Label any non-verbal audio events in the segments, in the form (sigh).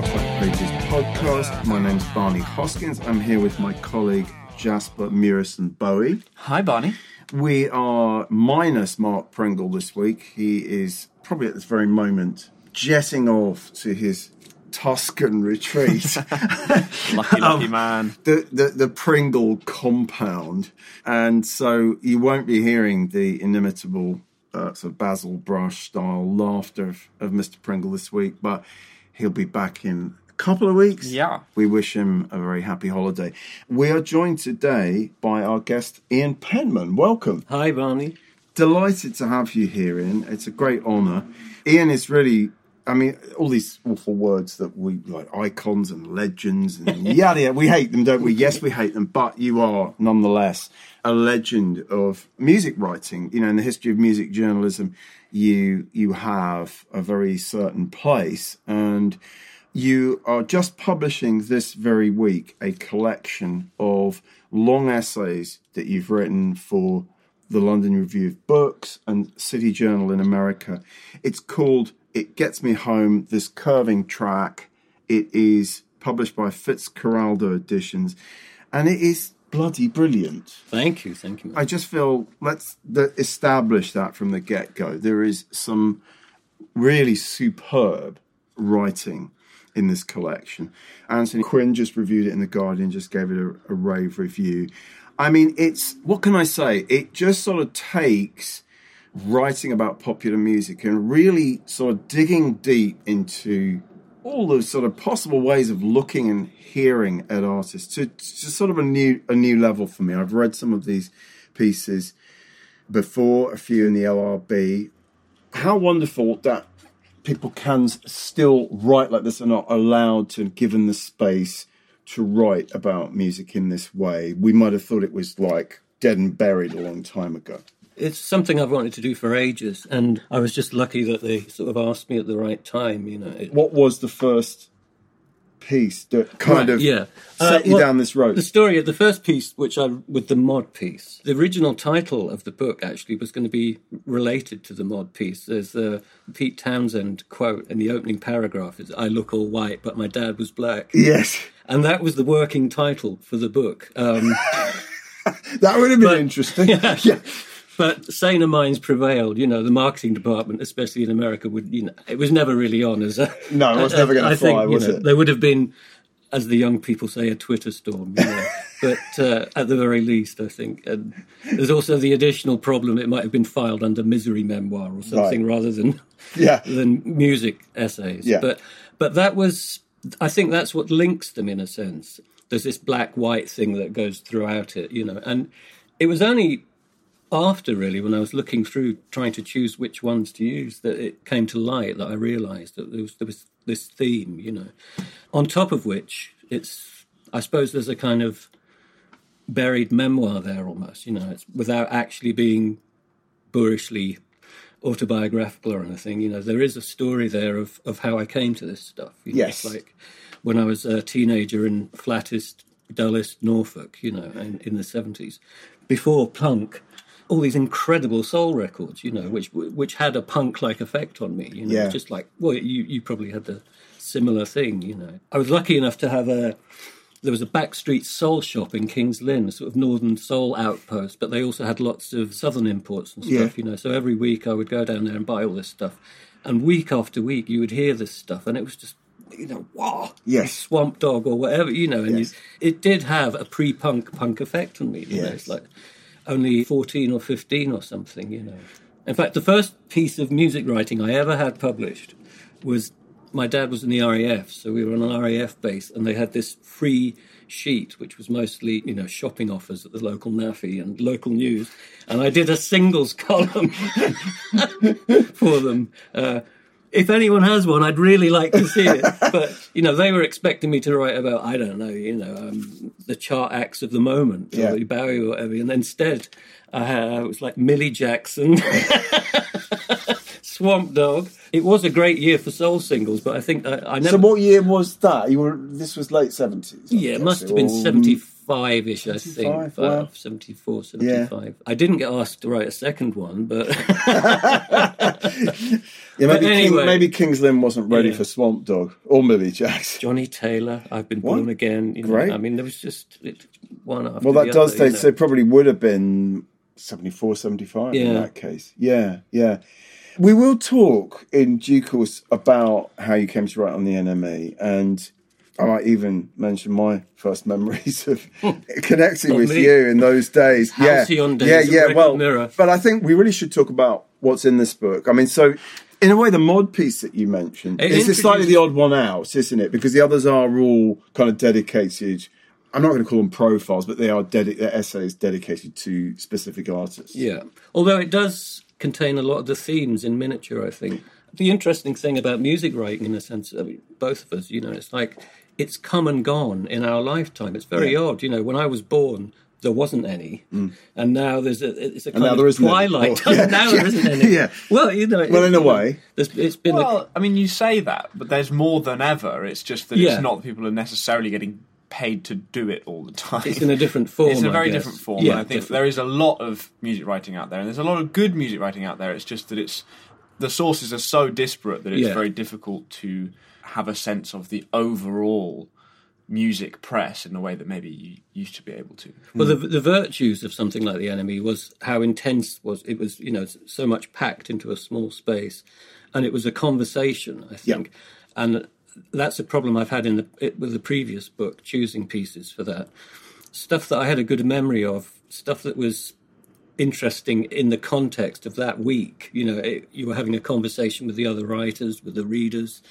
Back Pages podcast. My name's Barney Hoskyns. I'm here with my colleague Jasper Murison Bowie. Hi, Barney. We are minus Mark Pringle this week. He is probably at this very moment jetting off to his Tuscan retreat. (laughs) lucky, lucky um, man. The, the, the Pringle compound. And so you won't be hearing the inimitable uh, sort of Basil Brush style laughter of, of Mr. Pringle this week, but he'll be back in a couple of weeks. Yeah. We wish him a very happy holiday. We are joined today by our guest, Ian Penman. Welcome. Hi, Barney. Delighted to have you here, Ian. It's a great honour. Ian is really I mean, all these awful words that we like icons and legends and (laughs) yada yada. We hate them, don't we? Yes, we hate them, but you are nonetheless a legend of music writing. You know, in the history of music journalism, you you have a very certain place, and you are just publishing this very week a collection of long essays that you've written for the London Review of Books and City Journal in America. It's called it gets me home. This curving track. It is published by Fitzcarraldo Editions, and it is bloody brilliant. Thank you, thank you. I just feel let's establish that from the get go. There is some really superb writing in this collection. Anthony Quinn just reviewed it in the Guardian, just gave it a, a rave review. I mean, it's what can I say? It just sort of takes writing about popular music and really sort of digging deep into all the sort of possible ways of looking and hearing at artists to, to sort of a new a new level for me. I've read some of these pieces before, a few in the LRB. How wonderful that people can still write like this and are not allowed to given the space to write about music in this way. We might have thought it was like dead and buried a long time ago it's something I've wanted to do for ages, and I was just lucky that they sort of asked me at the right time. You know, it, what was the first piece that kind right, of yeah. set uh, you well, down this road? The story of the first piece, which I with the mod piece, the original title of the book actually was going to be related to the mod piece. There's the Pete Townshend quote in the opening paragraph: "Is I look all white, but my dad was black." Yes, and that was the working title for the book. Um, (laughs) that would have been but, interesting. (laughs) Yeah. yeah but saner minds prevailed. You know, the marketing department, especially in America, would you know it was never really on as a no, it was never going to fly, think, was know, it? There would have been, as the young people say, a Twitter storm. You know, (laughs) but uh, at the very least, I think. And there's also the additional problem; it might have been filed under misery memoir or something right. rather than (laughs) yeah. than music essays. Yeah. But but that was, I think, that's what links them in a sense. There's this black white thing that goes throughout it, you know, and it was only after really when I was looking through trying to choose which ones to use that it came to light that I realized that there was, there was this theme, you know, on top of which it's, I suppose there's a kind of buried memoir there almost, you know, it's without actually being boorishly autobiographical or anything, you know, there is a story there of, of how I came to this stuff. You know, yes. like when I was a teenager in flattest, dullest Norfolk, you know, in, in the 70s, before punk, all these incredible soul records, you know, which which had a punk like effect on me. You know, yeah. just like well, you you probably had the similar thing. You know, I was lucky enough to have a there was a backstreet soul shop in Kings Lynn, a sort of northern soul outpost, but they also had lots of southern imports and stuff. Yeah. You know, so every week I would go down there and buy all this stuff, and week after week you would hear this stuff, and it was just you know, wow, yes, Swamp Dogg or whatever, you know, and yes. you, it did have a pre-punk punk effect on me. You yes. know, it's like only 14 or 15 or something, you know. In fact, the first piece of music writing I ever had published was my dad was in the RAF, so we were on an RAF base, and they had this free sheet, which was mostly, you know, shopping offers at the local NAAFI and local news. And I did a singles (laughs) column (laughs) for them. Uh, if anyone has one, I'd really like to see it. (laughs) but you know, they were expecting me to write about I don't know, you know, um, the chart acts of the moment, yeah. or Bowie or whatever. And instead, uh, it was like Millie Jackson, (laughs) Swamp Dogg. It was a great year for soul singles, but I think I, I never. So, what year was that? You were. This was late seventies. Yeah, it must have been seventy five ish, I think. Wow. 74, 75. Yeah. I didn't get asked to write a second one, but. (laughs) Yeah, maybe, But King, maybe King's Lynn wasn't ready Yeah. for Swamp Dogg or Millie Jacks. (laughs) Johnnie Taylor, I've been What? born again. You know, Great. I mean, there was just it, one after Well, that does other, say so it probably would have been 74, 75 in Yeah. that case. Yeah, yeah. We will talk in due course about how you came to write on the NME and I might even mention my first memories (laughs) of (laughs) connecting with me. you in those days. Halcyon yeah, days yeah, yeah. Well, Mirror. but I think we really should talk about what's in this book. I mean, so in a way, the mod piece that you mentioned It is it's slightly the odd one out, isn't it? Because the others are all kind of dedicated. I'm not going to call them profiles, but they are dedi- they're essays dedicated to specific artists. Yeah. Although it does contain a lot of the themes in miniature, I think. The interesting thing about music writing, in a sense, I mean, both of us, you know, it's like it's come and gone in our lifetime. It's very Yeah. odd. You know, when I was born, there wasn't any. Mm. And now there's a, it's a kind of there isn't any. twilight. (laughs) Oh, yeah, now yeah, there isn't any. (laughs) yeah. Well, you know. Well, in a way. there's- it's been Well, I mean, you say that, but there's more than ever. It's just that Yeah. it's not that people are necessarily getting paid to do it all the time. it's in a different form. It's a very different form. Yeah, and I think different. there is a lot of music writing out there, and there's a lot of good music writing out there. It's just that it's the sources are so disparate that it's Yeah. very difficult to have a sense of the overall music press in the way that maybe you used to be able to. Well, the, hmm. the virtues of something like the NME was how intense was it was. You know, so much packed into a small space, and it was a conversation. I think, and that's a problem I've had in the it, with the previous book, choosing pieces for that stuff that I had a good memory of, stuff that was interesting in the context of that week. You know, it, you were having a conversation with the other writers, with the readers.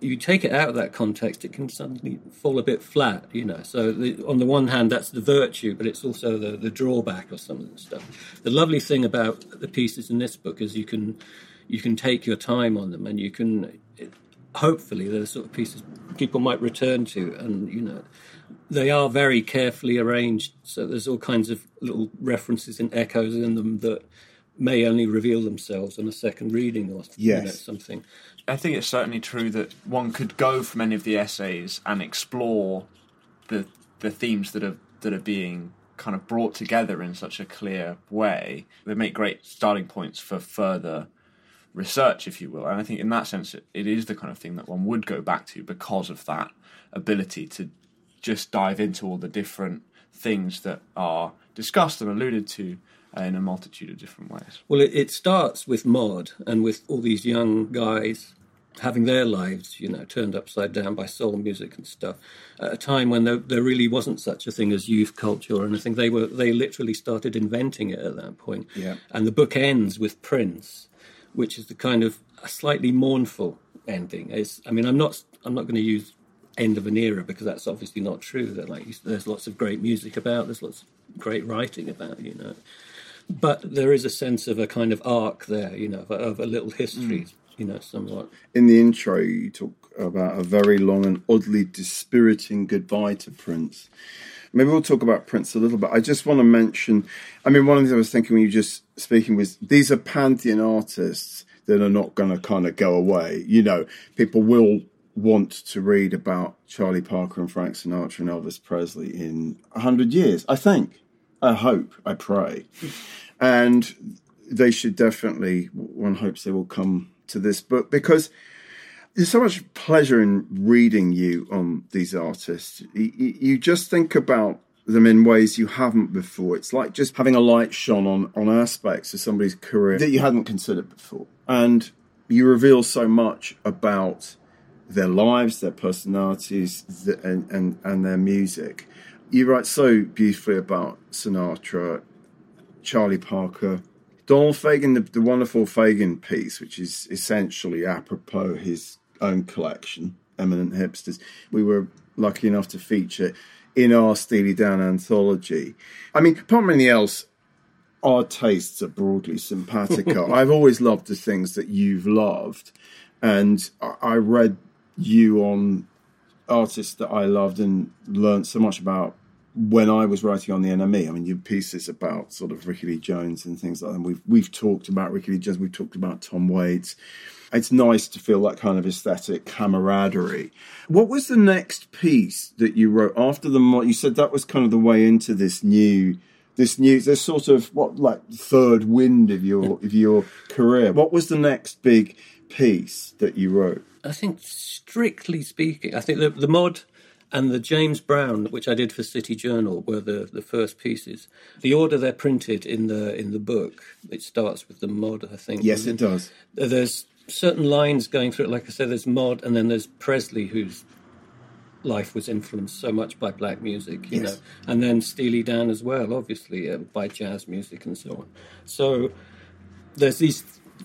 You take it out of that context, it can suddenly fall a bit flat. You know, so the, on the one hand, that's the virtue, but it's also the, the drawback of some of the stuff. The lovely thing about the pieces in this book is you can you can take your time on them, and you can hopefully they're the sort of pieces people might return to, and you know they are very carefully arranged. So there's all kinds of little references and echoes in them that may only reveal themselves on a second reading or you know, Yes. something. I think it's certainly true that one could go from any of the essays and explore the the themes that are that are being kind of brought together in such a clear way. They make great starting points for further research, if you will. And I think in that sense, it, it is the kind of thing that one would go back to because of that ability to just dive into all the different things that are discussed and alluded to in a multitude of different ways. Well, it, it starts with Mod and with all these young guys having their lives, you know, turned upside down by soul music and stuff. At a time when there, there really wasn't such a thing as youth culture or anything. They were they literally started inventing it at that point. Yeah. And the book ends with Prince, which is the kind of a slightly mournful ending. It's, I mean, I'm not I'm not going to use end of an era because that's obviously not true. That like there's lots of great music about, there's lots of great writing about, you know but there is a sense of a kind of arc there, you know, of a, of a little history, mm. you know, somewhat. In the intro, you talk about a very long and oddly dispiriting goodbye to Prince. Maybe we'll talk about Prince a little bit. I just want to mention, I mean, one of the things I was thinking when you were just speaking was these are pantheon artists that are not going to kind of go away. You know, people will want to read about Charlie Parker and Frank Sinatra and Elvis Presley in a hundred years. I think, I hope, I pray, and they should definitely. One hopes they will come to this book because there's so much pleasure in reading you on these artists. You, just think about them in ways you haven't before. It's like just having a light shone on on aspects of somebody's career that you hadn't considered before, and you reveal so much about their lives, their personalities, and, and, and their music. You write so beautifully about Sinatra, Charlie Parker, Donald Fagen, the, the wonderful Fagen piece, which is essentially apropos his own collection, Eminent Hipsters. We were lucky enough to feature in our Steely Dan anthology. I mean, apart from anything else, our tastes are broadly simpatico. (laughs) I've always loved the things that you've loved, and I read you on artists that I loved and learned so much about when I was writing on the NME. I mean, your pieces about sort of Rickie Lee Jones and things like that. And we've we've talked about Rickie Lee Jones. We've talked about Tom Waits. It's nice to feel that kind of aesthetic camaraderie. What was the next piece that you wrote after the? You said that was kind of the way into this new. This new, this sort of what like third wind of your of your career. What was the next big piece that you wrote? I think, strictly speaking, I think the, the mod and the James Brown, which I did for City Journal, were the, the first pieces. The order they're printed in the in the book, it starts with the mod, I think. Yes, it does. There's certain lines going through it. Like I said, there's mod, and then there's Presley, whose life was influenced so much by black music, you Yes. know, and then Steely Dan as well, obviously, uh, by jazz music and so on. So there's these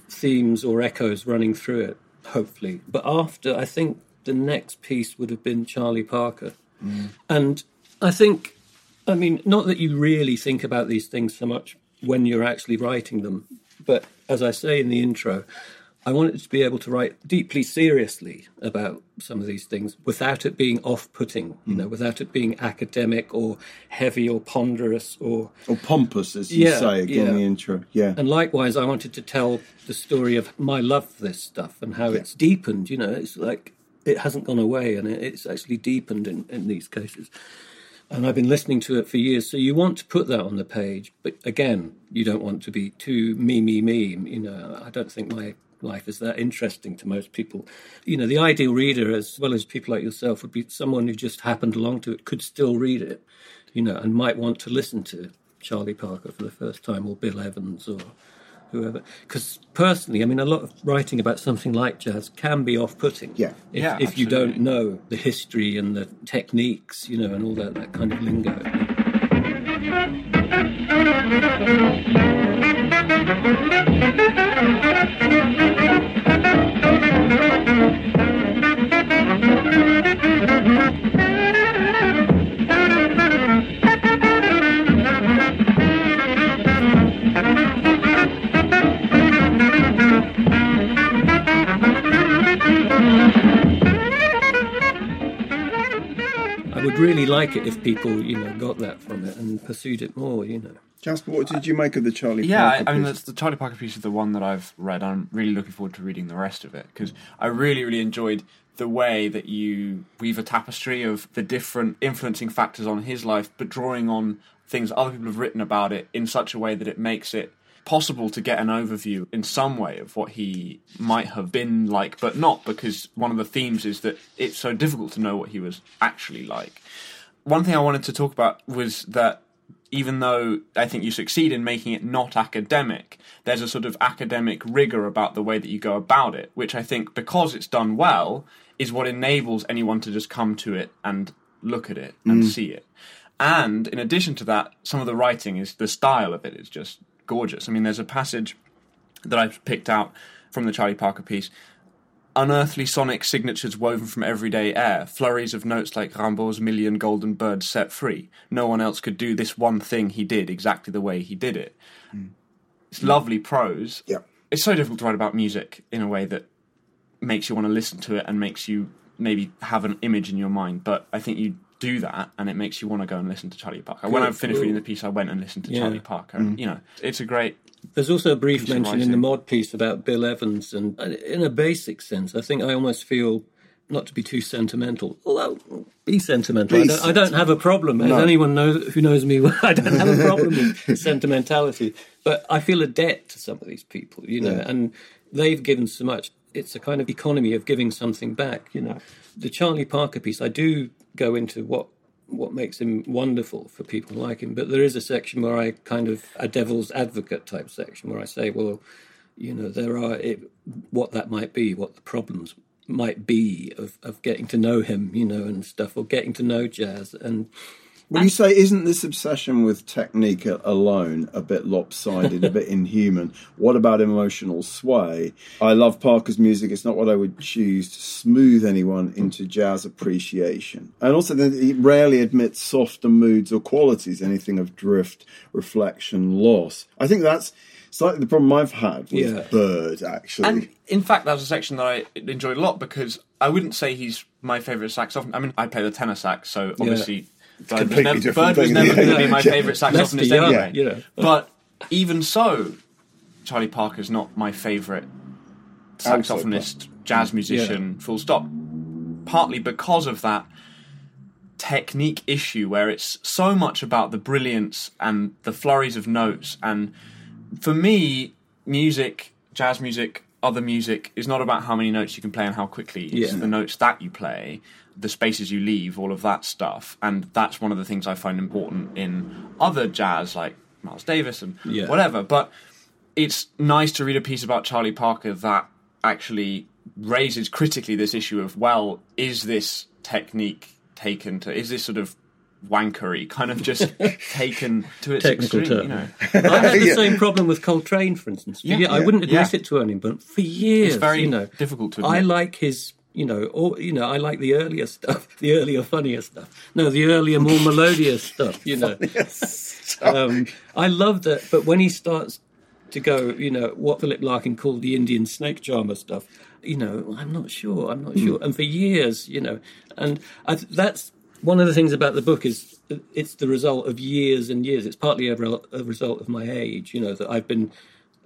themes or echoes running through it, hopefully. But after, I think the next piece would have been Charlie Parker. Mm. And I think, I mean, not that you really think about these things so much when you're actually writing them, but as I say in the intro, I wanted to be able to write deeply seriously about some of these things without it being off putting, you mm. know, without it being academic or heavy or ponderous or Or pompous, as you Yeah, say again yeah. in the intro. Yeah. and likewise, I wanted to tell the story of my love for this stuff and how it's deepened. You know, it's like it hasn't gone away and it's actually deepened in, in these cases. And I've been listening to it for years. So you want to put that on the page. But again, you don't want to be too me, me, me. You know, I don't think my life is that interesting to most people. You know, the ideal reader, as well as people like yourself, would be someone who just happened along to it, could still read it, you know, and might want to listen to Charlie Parker for the first time or Bill Evans or whoever. Because personally, I mean, a lot of writing about something like jazz can be off-putting. Yeah. If, Yeah, if you don't know the history and the techniques, you know, and all that, that kind of lingo. (laughs) would really like it if people, you know, got that from it and pursued it more, you know. Jasper, what did you make of the Charlie Yeah, I, Parker I mean, piece? that's the Charlie Parker piece is the one that I've read. I'm really looking forward to reading the rest of it because I really, really enjoyed the way that you weave a tapestry of the different influencing factors on his life, but drawing on things other people have written about it in such a way that it makes it possible to get an overview in some way of what he might have been like, but not because one of the themes is that it's so difficult to know what he was actually like. One thing I wanted to talk about was that even though I think you succeed in making it not academic, there's a sort of academic rigor about the way that you go about it, which I think, because it's done well, is what enables anyone to just come to it and look at it and mm. see it. And in addition to that, some of the writing is the style of it is just gorgeous. I mean, there's a passage that I've picked out from the Charlie Parker piece. Unearthly sonic signatures woven from everyday air, flurries of notes like Rimbaud's million golden birds set free. No one else could do this one thing he did exactly the way he did it. Mm. It's lovely prose. Yeah. It's so difficult to write about music in a way that makes you want to listen to it and makes you maybe have an image in your mind. But I think you do that and it makes you want to go and listen to Charlie Parker. When I Good. finished reading the piece, I went and listened to Yeah. Charlie Parker. And, you know, it's a great There's also a brief mention in the mod piece about Bill Evans, and in a basic sense, I think I almost feel not to be too sentimental, although be sentimental. Be I, don't, I don't have a problem. As No. anyone knows who knows me, (laughs) I don't have a problem with (laughs) sentimentality. But I feel a debt to some of these people, you know, Yeah. and they've given so much. It's a kind of economy of giving something back, you know. The Charlie Parker piece, I do go into what what makes him wonderful for people like him. But there is a section where I kind of a devil's advocate type section where I say, well, you know, there are it, what that might be, what the problems might be of, of getting to know him, you know, and stuff, or getting to know jazz. And Well, you say, isn't this obsession with technique alone a bit lopsided, a bit (laughs) inhuman? What about emotional sway? I love Parker's music. It's not what I would choose to smooth anyone into jazz appreciation. And also, that he rarely admits softer moods or qualities, anything of drift, reflection, loss. I think that's slightly the problem I've had with Yeah. Bird, actually. And in fact, that was a section that I enjoyed a lot because I wouldn't say he's my favourite saxophone. I mean, I play the tenor sax, so obviously Bird was completely never, Bird was never going to be my Yeah. favourite saxophonist Young, anyway. you know. But even so, Charlie Parker's not my favourite saxophonist, jazz musician, full stop. Partly because of that technique issue where it's so much about the brilliance and the flurries of notes and for me music jazz music other music is not about how many notes you can play and how quickly. It's Yeah. the notes that you play, the spaces you leave, all of that stuff. And that's one of the things I find important in other jazz, like Miles Davis and Yeah. whatever. But it's nice to read a piece about Charlie Parker that actually raises critically this issue of well, is this technique taken to is this sort of wankery kind of just (laughs) taken to its Technical extreme, term. you know? (laughs) I had the Yeah. same problem with Coltrane, for instance. For Yeah. ye- I wouldn't admit Yeah. it to anyone, but for years, It's very you know, difficult to I like his, you know, or you know, I like the earlier (laughs) stuff, the earlier funnier stuff. No, the earlier more (laughs) melodious stuff. You know, (laughs) um, I love that. But when he starts to go, you know, what Philip Larkin called the Indian snake charmer stuff, you know, I'm not sure. I'm not sure. And for years, you know, and I, that's one of the things about the book is it's the result of years and years. It's partly a, re- a result of my age, you know, that I've been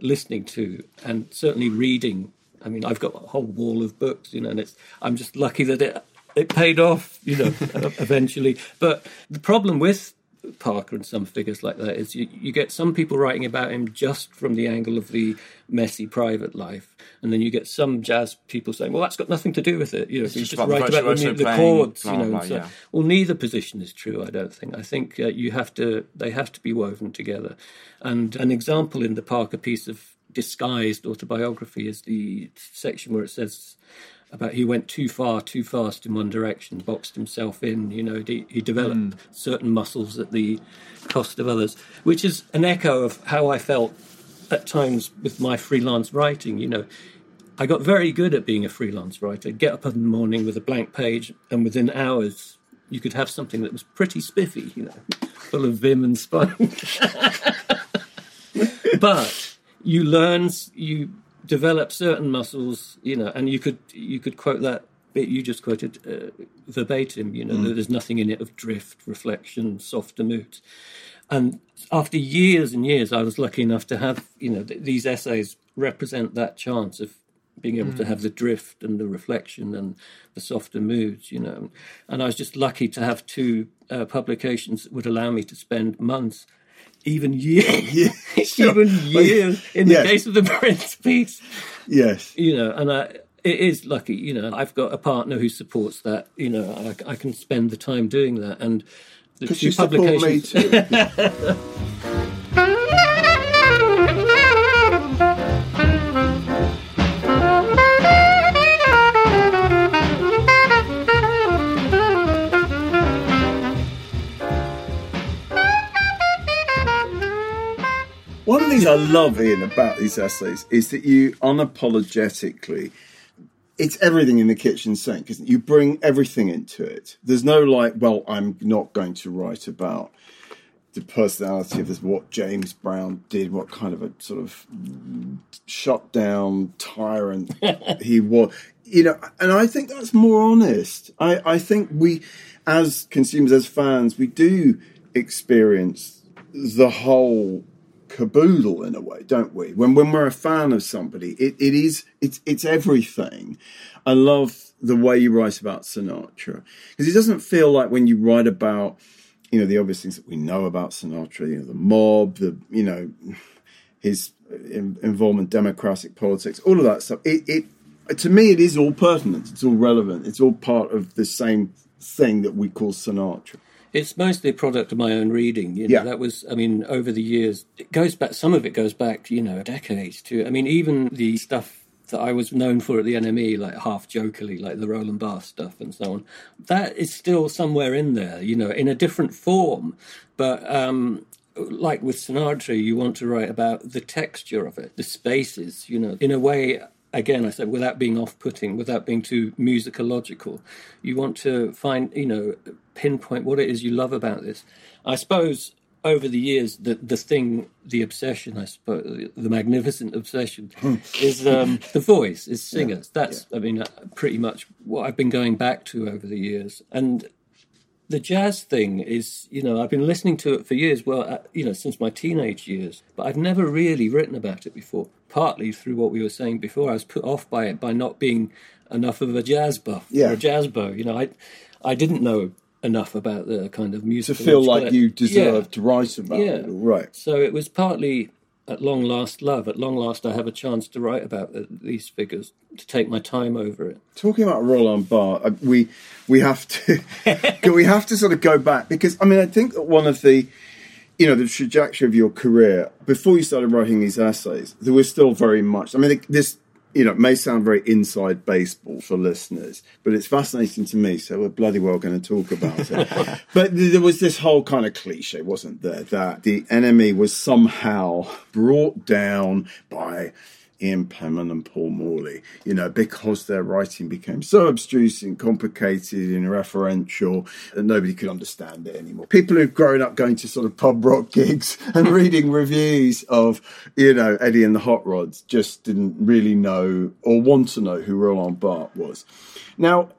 listening to and certainly reading. I mean, I've got a whole wall of books, you know, and it's I'm just lucky that it it paid off, you know, (laughs) eventually. But the problem with Parker and some figures like that is you, you get some people writing about him just from the angle of the messy private life, and then you get some jazz people saying, "Well, that's got nothing to do with it." You know, you just just write about the, the chords, blah, you know. blah, so- yeah. Well, neither position is true. I don't think. I think uh, you have to. They have to be woven together. And an example in the Parker piece of disguised autobiography is the section where it says about he went too far, too fast in one direction, boxed himself in. You know, he, he developed hmm. certain muscles at the cost of others, which is an echo of how I felt at times with my freelance writing. You know, I got very good at being a freelance writer. Get up in the morning with a blank page, and within hours, you could have something that was pretty spiffy, you know, full of vim and spunk. (laughs) but you learn, you develop certain muscles, you know, and you could you could quote that bit you just quoted uh, verbatim. You know, that there's nothing in it of drift, reflection, softer moods. And after years and years, I was lucky enough to have, you know, th- these essays represent that chance of being able to have the drift and the reflection and the softer moods, you know. And I was just lucky to have two uh, publications that would allow me to spend months, even years, (laughs) even years, in the Yes. case of the Prince piece, Yes. you know, and I, it is lucky, you know. I've got a partner who supports that, you know. I, I can spend the time doing that, and the two you support me publications. (laughs) things I love, Ian, about these essays is that you unapologetically, it's everything in the kitchen sink, isn't it? You bring everything into it. There's no like, well, I'm not going to write about the personality of this, what James Brown did, what kind of a sort of shut down tyrant (laughs) he was. You know, and I think that's more honest. I, I think we, as consumers, as fans, we do experience the whole caboodle in a way, don't we? When when we're a fan of somebody, it, it is it's it's everything. I love the way you write about Sinatra because it doesn't feel like when you write about you know the obvious things that we know about Sinatra, you know the mob, the you know his uh, in, involvement in democratic politics, all of that stuff. It, it to me it is all pertinent. It's all relevant. It's all part of the same thing that we call Sinatra. It's mostly a product of my own reading. You know, Yeah. that was, I mean, over the years, it goes back. Some of it goes back, you know, decades to. I mean, even the stuff that I was known for at the NME, like half jokingly, like the Roland Barthes stuff and so on. That is still somewhere in there, you know, in a different form. But um, like with Sinatra, you want to write about the texture of it, the spaces, you know, in a way. Again, I said without being off-putting, without being too musicological, you want to find, you know, pinpoint what it is you love about this. I suppose over the years, the the thing, the obsession, I suppose, the magnificent obsession, is um, (laughs) the voice, is singers. That's, I mean, uh, pretty much what I've been going back to over the years, and the jazz thing is, you know, I've been listening to it for years. Well, uh, you know, since my teenage years, but I've never really written about it before. Partly through what we were saying before, I was put off by it by not being enough of a jazz buff Yeah. or a jazz bow. You know, I I didn't know enough about the kind of music To feel like you deserve to write about Yeah. it, right? So it was partly at long last, love. At long last, I have a chance to write about these figures, to take my time over it. Talking about Roland Barthes, uh, we we have to (laughs) we have to sort of go back because I mean I think that one of the you know the trajectory of your career before you started writing these essays, there was still very much. I mean, this you know, it may sound very inside baseball for listeners, but it's fascinating to me. So we're bloody well going to talk about it. (laughs) but there was this whole kind of cliche, wasn't there, that the NME was somehow brought down by Ian Penman and Paul Morley, you know, because their writing became so abstruse and complicated and referential that nobody could understand it anymore. People who've grown up going to sort of pub rock (laughs) gigs and reading reviews of, you know, Eddie and the Hot Rods just didn't really know or want to know who Roland Barthes was. Now,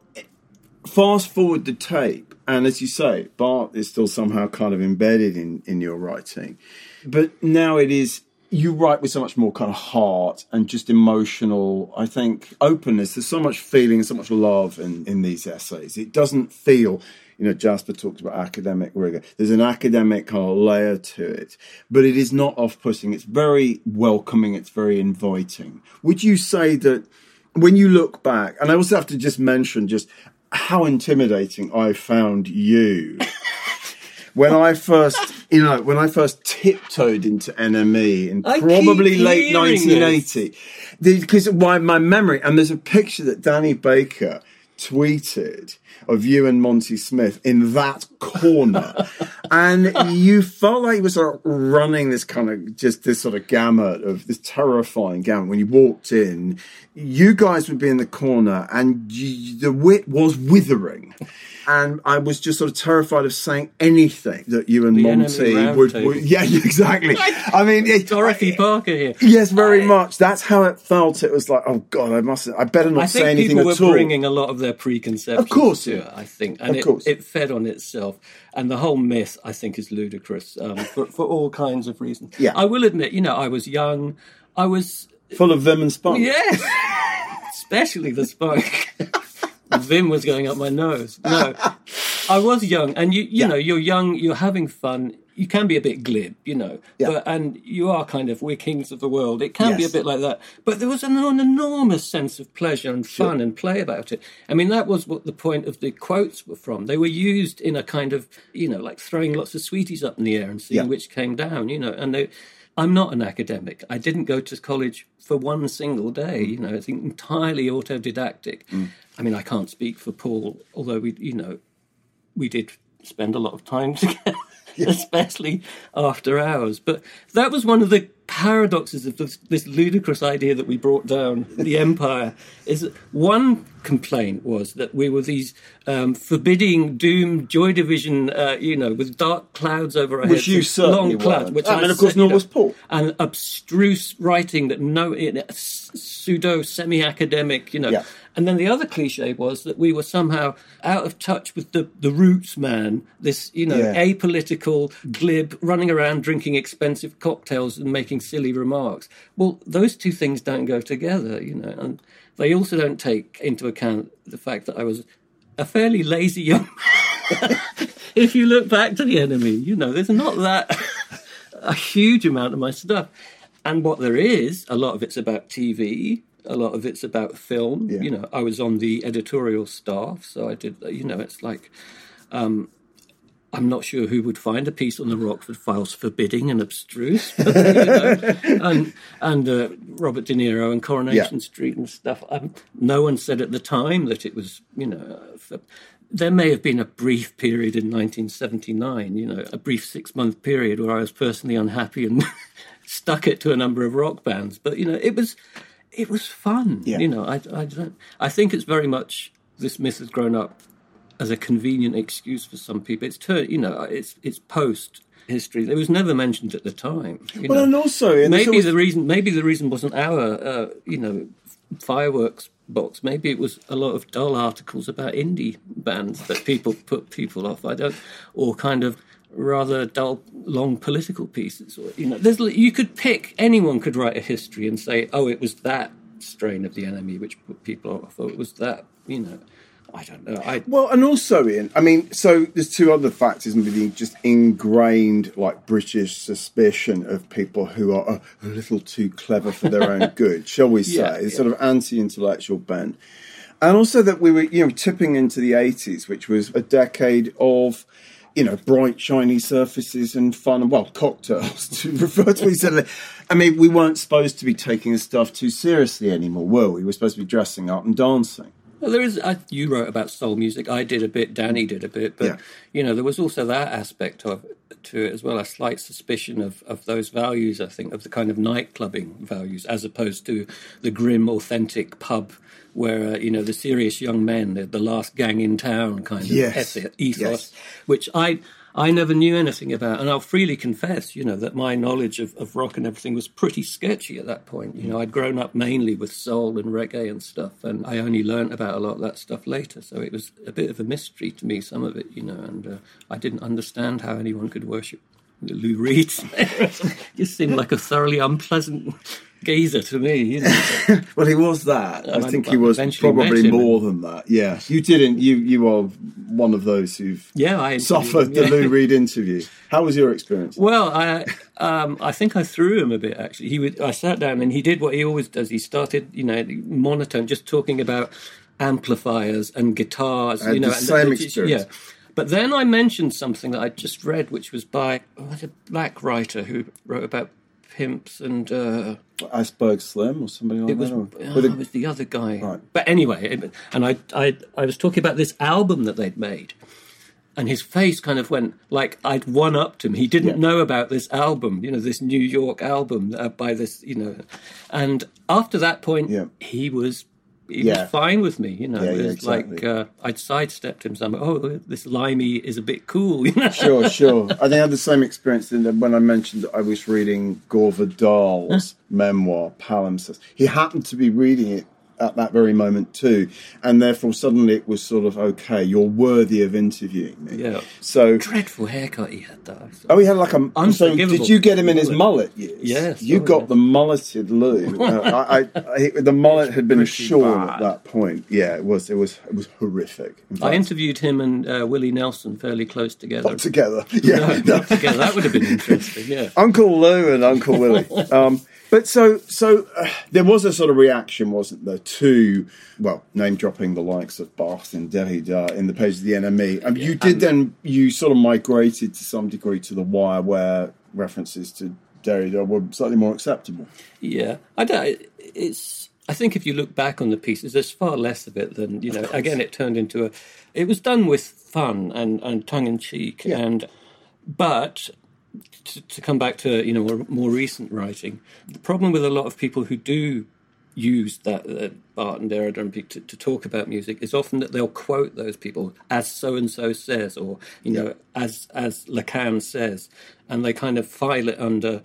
fast forward the tape, and as you say, Barthes is still somehow kind of embedded in, in your writing. But now it is you write with so much more kind of heart and just emotional, I think, openness. There's so much feeling so much love in, in these essays. It doesn't feel, you know, Jasper talked about academic rigor. There's an academic kind of layer to it, but it is not off putting. It's very welcoming, it's very inviting. Would you say that when you look back, and I also have to just mention just how intimidating I found you when I first, you know, when I first tiptoed into NME in I probably late 1980, because my, my memory, and there's a picture that Danny Baker tweeted of you and Monty Smith in that corner. (laughs) and (laughs) you felt like you were sort of running this kind of just this sort of gamut of this terrifying gamut. When you walked in, you guys would be in the corner and you, the wit was withering and I was just sort of terrified of saying anything that you and The Monty would, would. Yeah, (laughs) exactly. (laughs) I mean, it, Dorothy Parker here. Yes, very much. That's how it felt. It was like, oh god, I must. I better not I say anything people at were all. bringing a lot of their preconceptions Of course, yeah. it, I think, and Of it, course. it fed on itself. And the whole myth, I think, is ludicrous um, (laughs) for, for all kinds of reasons. Yeah. I will admit, you know, I was young. I was, Full of vim and spunk. yes, (laughs) especially the spunk. (laughs) Vim was going up my nose. No, I was young, and you, you Yeah. know, you're young, you're having fun. You can be a bit glib, you know, Yeah. but and you are kind of we're kings of the world. It can be a bit like that, but there was an, an enormous sense of pleasure and fun and play about it. I mean, that was what the point of the quotes were from. They were used in a kind of, you know, like throwing lots of sweeties up in the air and seeing Yeah. which came down, you know. And they, I'm not an academic. I didn't go to college for one single day. Mm. You know, I think entirely autodidactic. Mm. I mean, I can't speak for Paul, although we, you know, we did spend a lot of time (laughs) together, (laughs) especially after hours. But that was one of the paradoxes of this, this ludicrous idea that we brought down the (laughs) empire. Is that one complaint was that we were these um, forbidding, doomed Joy Division, uh, you know, with dark clouds over our Which heads, you certainly long clouds, which I I of course, nor was Paul. and abstruse writing that no pseudo semi academic, you know. Yeah. And then the other cliche was that we were somehow out of touch with the, the roots man, this, you know, Yeah. apolitical, glib, running around drinking expensive cocktails and making silly remarks. Well, those two things don't go together, you know, and they also don't take into account the fact that I was a fairly lazy young (laughs) if you look back to the NME, you know, there's not that (laughs) a huge amount of my stuff. And what there is, a lot of it's about TV, a lot of it's about film. Yeah. You know, I was on the editorial staff, so I did, you know, it's like, um, I'm not sure who would find a piece on the Rockford Files forbidding and abstruse, (laughs) but, you know, and and uh, Robert De Niro and Coronation Yeah. Street and stuff. Um, no one said at the time that it was, you know, uh, for, there may have been a brief period in 1979, you know, a brief six month period where I was personally unhappy and (laughs) stuck it to a number of rock bands. But you know, it was it was fun. Yeah. You know, I I don't I think it's very much this myth has grown up as a convenient excuse for some people. It's tur you know, it's it's post history. It was never mentioned at the time. you Well, know. and also, and maybe always- the reason maybe the reason wasn't our uh, you know fireworks box maybe it was a lot of dull articles about indie bands that people put people off i don't or kind of rather dull long political pieces or you know there's you could pick anyone could write a history and say oh it was that strain of the NME which put people off or it was that you know I don't know. I, Well, and also, Ian, I mean, so there's two other factors the just ingrained, like, British suspicion of people who are a, a little too clever for their own (laughs) good, shall we say? Yeah, yeah. sort of anti-intellectual bent. And also that we were, you know, tipping into the 80s, which was a decade of, you know, bright, shiny surfaces and fun, well, cocktails, (laughs) to refer to each other. I mean, we weren't supposed to be taking this stuff too seriously anymore, were we? We were supposed to be dressing up and dancing. Well, there is. I, you wrote about soul music. I did a bit. Danny did a bit. But Yeah. you know, there was also that aspect of to it as well. A slight suspicion of of those values. I think of the kind of nightclubbing values, as opposed to the grim, authentic pub where uh, you know the serious young men, the, the last gang in town kind of Yes. ethos, Yes. which I. I never knew anything about, and I'll freely confess, you know, that my knowledge of, of rock and everything was pretty sketchy at that point. You know, I'd grown up mainly with soul and reggae and stuff, and I only learnt about a lot of that stuff later. So it was a bit of a mystery to me, some of it, you know, and uh, I didn't understand how anyone could worship Lou Reed. (laughs) just seemed like a thoroughly unpleasant geezer to me, you (laughs) know. Well, he was that. I I think he was probably more than that. Yeah, you didn't. You you are one of those who've Yeah, I suffered the yeah. Lou (laughs) Reed interview. How was your experience? Well, I um, I think I threw him a bit. Actually, he would. I sat down and he did what he always does. He started, you know, monotone, just talking about amplifiers and guitars. You know, the same experience. Yeah. But then I mentioned something that I just read, which was by oh, a black writer who wrote about pimps and uh, Iceberg Slim or somebody like it was that? Or, oh, with it was the other guy. Right. But anyway, and I, I I was talking about this album that they'd made. And his face kind of went like I'd one upped him. He didn't Yeah. know about this album, you know, this New York album uh, by this, you know. And after that point, Yeah. he was he Yeah. was fine with me, you know. Yeah, yeah, was like exactly. uh, I'd sidestepped him. Some oh, this limey is a bit cool, (laughs) you know. Sure, sure. I think I had the same experience in that when I mentioned that I was reading Gore Vidal's memoir, Palimpsest. He happened to be reading it at that very moment too, and therefore suddenly it was sort of okay, you're worthy of interviewing me. Yeah. So Dreadful haircut he had, though. Oh, he had like a. So did you get him in his Mullet. years? Yes, You oh, got yes. the mulleted Lou. (laughs) Uh, I, I, I, the mullet had been shorn at that point. Yeah, it was. It was. It was horrific. In I interviewed him and uh, Willie Nelson fairly close together. not together. (laughs) Yeah. No, not together. That would have been interesting. Yeah. (laughs) Uncle Lou and Uncle Willie. Um, but so, so uh, there was a sort of reaction, wasn't there, to well, name dropping the likes of Barthes and Derrida in the page of the NME. And you did then, you sort of migrated to some degree to the wire, where references to Derrida were slightly more acceptable. Yeah, I don't. It's. I think if you look back on the pieces, there's far less of it than you know. Again, it turned into a. It was done with fun and, and tongue in cheek, Yeah. and but to, to come back to you know more, more recent writing, the problem with a lot of people who do use that uh, Barthes and Derrida to, to talk about music is often that they'll quote those people as so and so says, or you know as as Lacan says, and they kind of file it under.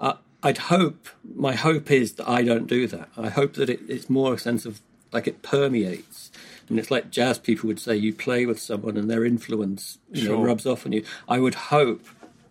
Uh, I'd hope my hope is that I don't do that. I hope that it, it's more a sense of like it permeates. And it's like jazz people would say, you play with someone and their influence, you know, Sure. rubs off on you. I would hope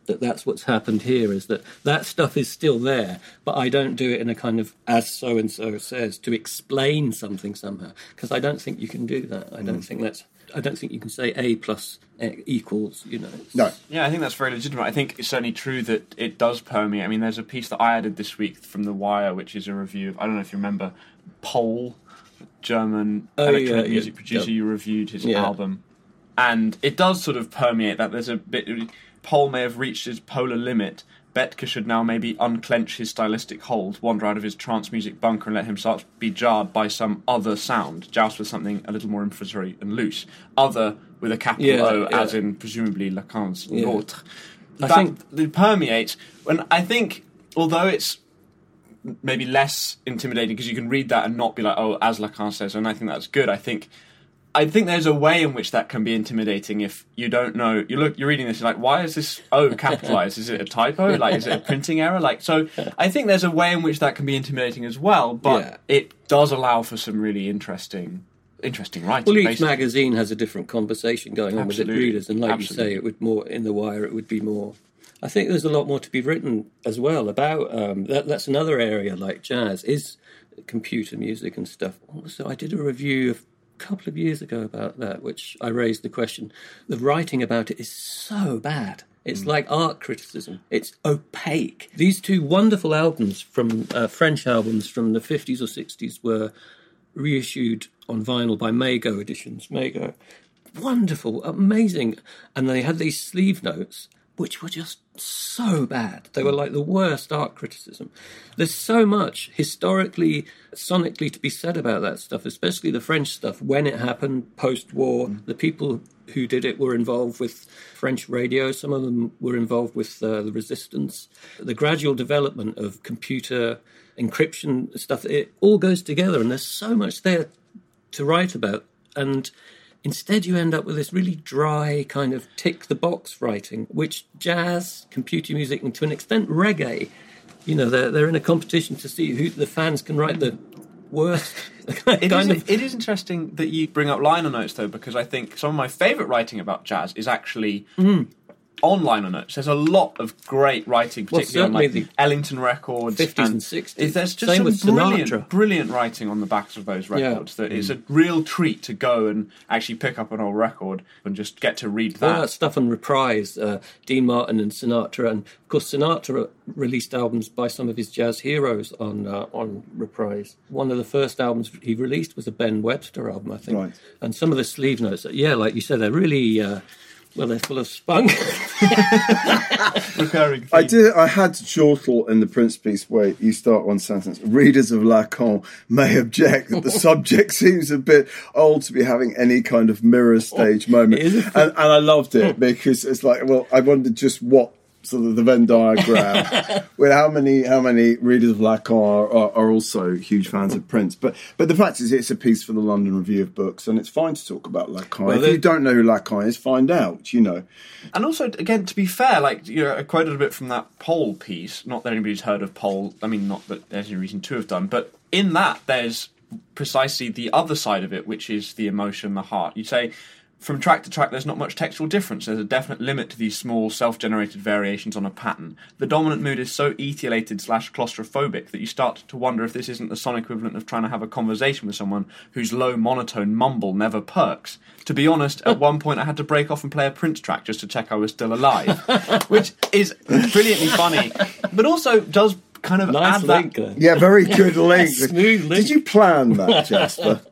that that's what's happened here is that that stuff is still there, but I don't do it in a kind of as so and so says to explain something somehow because I don't think you can do that. I Mm. don't think that's. I don't think you can say a plus e- equals. You know. No. Yeah, I think that's very legitimate. I think it's certainly true that it does permeate. I mean, there's a piece that I added this week from The Wire, which is a review of, I don't know if you remember, Pole, German Oh, electronic yeah, music yeah. producer. Yeah. You reviewed his Yeah. album. And it does sort of permeate that. There's a bit. Pole may have reached his polar limit. Betke should now maybe unclench his stylistic hold, wander out of his trance music bunker, and let himself be jarred by some other sound, joust with something a little more inflammatory and loose. Other with a capital Yeah, O, yeah. as in presumably Lacan's Yeah. l'autre. I that think- it permeates. And I think, although it's maybe less intimidating because you can read that and not be like, oh, as Lacan says, and I think that's good. I think, I think there's a way in which that can be intimidating if you don't know. You look, you're reading this, you're like, why is this O (laughs) capitalized? is it a typo? Like, is it a printing error? Like, so I think there's a way in which that can be intimidating as well. But Yeah. it does allow for some really interesting, interesting writing. Well, each basically. magazine has a different conversation going on with its readers, and like you say, it would more in the wire. It would be more. I think there's a lot more to be written as well about um, that. That's another area like jazz is computer music and stuff. Also, I did a review of couple of years ago about that, which I raised the question. The writing about it is so bad. It's mm. like art criticism. It's opaque. These two wonderful albums from uh, French albums from the 50s or 60s were reissued on vinyl by Mego Editions. Mego. Wonderful, amazing. And they had these sleeve notes which were just so bad. They were like the worst art criticism. There's so much historically, sonically to be said about that stuff, especially the French stuff. When it happened post war, mm. the people who did it were involved with French radio. Some of them were involved with uh, the resistance. The gradual development of computer encryption stuff, it all goes together, and there's so much there to write about. And Instead, you end up with this really dry kind of tick the box writing, which jazz, computer music, and to an extent reggae, you know, they're, they're in a competition to see who the fans can write the worst. (laughs) it, is, of... it is interesting that you bring up liner notes, though, because I think some of my favourite writing about jazz is actually mm on liner notes. There's a lot of great writing, particularly well, on like Ellington records, 50s and, 60s. There's just Same some brilliant, brilliant writing on the backs of those records. Yeah. That mm. it's a real treat to go and actually pick up an old record and just get to read that. All that stuff on Reprise, uh, Dean Martin and Sinatra, and of course Sinatra released albums by some of his jazz heroes on uh, on Reprise. One of the first albums he released was a Ben Webster album, I think, right. and some of the sleeve notes. Yeah, like you said, they're really. Uh, well, they're full of spunk. (laughs) Recurring. Theme. I did. I had to chortle in the Prince piece where you start one sentence. Readers of Lacan may object that the (laughs) subject seems a bit old to be having any kind of mirror stage moment, and, and I loved it hmm. because it's like, well, I wondered just what sort of the Venn diagram (laughs) with how many how many readers of Lacan are, are, also huge fans of Prince. But but the fact is, it's a piece for the London Review of Books, and it's fine to talk about Lacan. Well, if you don't know who Lacan is, find out. You know. And also, again, to be fair, like you know, I quoted a bit from that Pole piece. Not that anybody's heard of Pole. I mean, not that there's any reason to have done, but in that, there's precisely the other side of it, which is the emotion, the heart. You say from track to track, there's not much textual difference. There's a definite limit to these small, self-generated variations on a pattern. The dominant mood is so etiolated slash claustrophobic that you start to wonder if this isn't the sonic equivalent of trying to have a conversation with someone whose low monotone mumble never perks. To be honest, at one point I had to break off and play a Prince track just to check I was still alive, (laughs) which is brilliantly funny, but also does kind of nice add link, that. Yeah, very (laughs) good link. Smooth link. Did you plan that, Jasper? (laughs)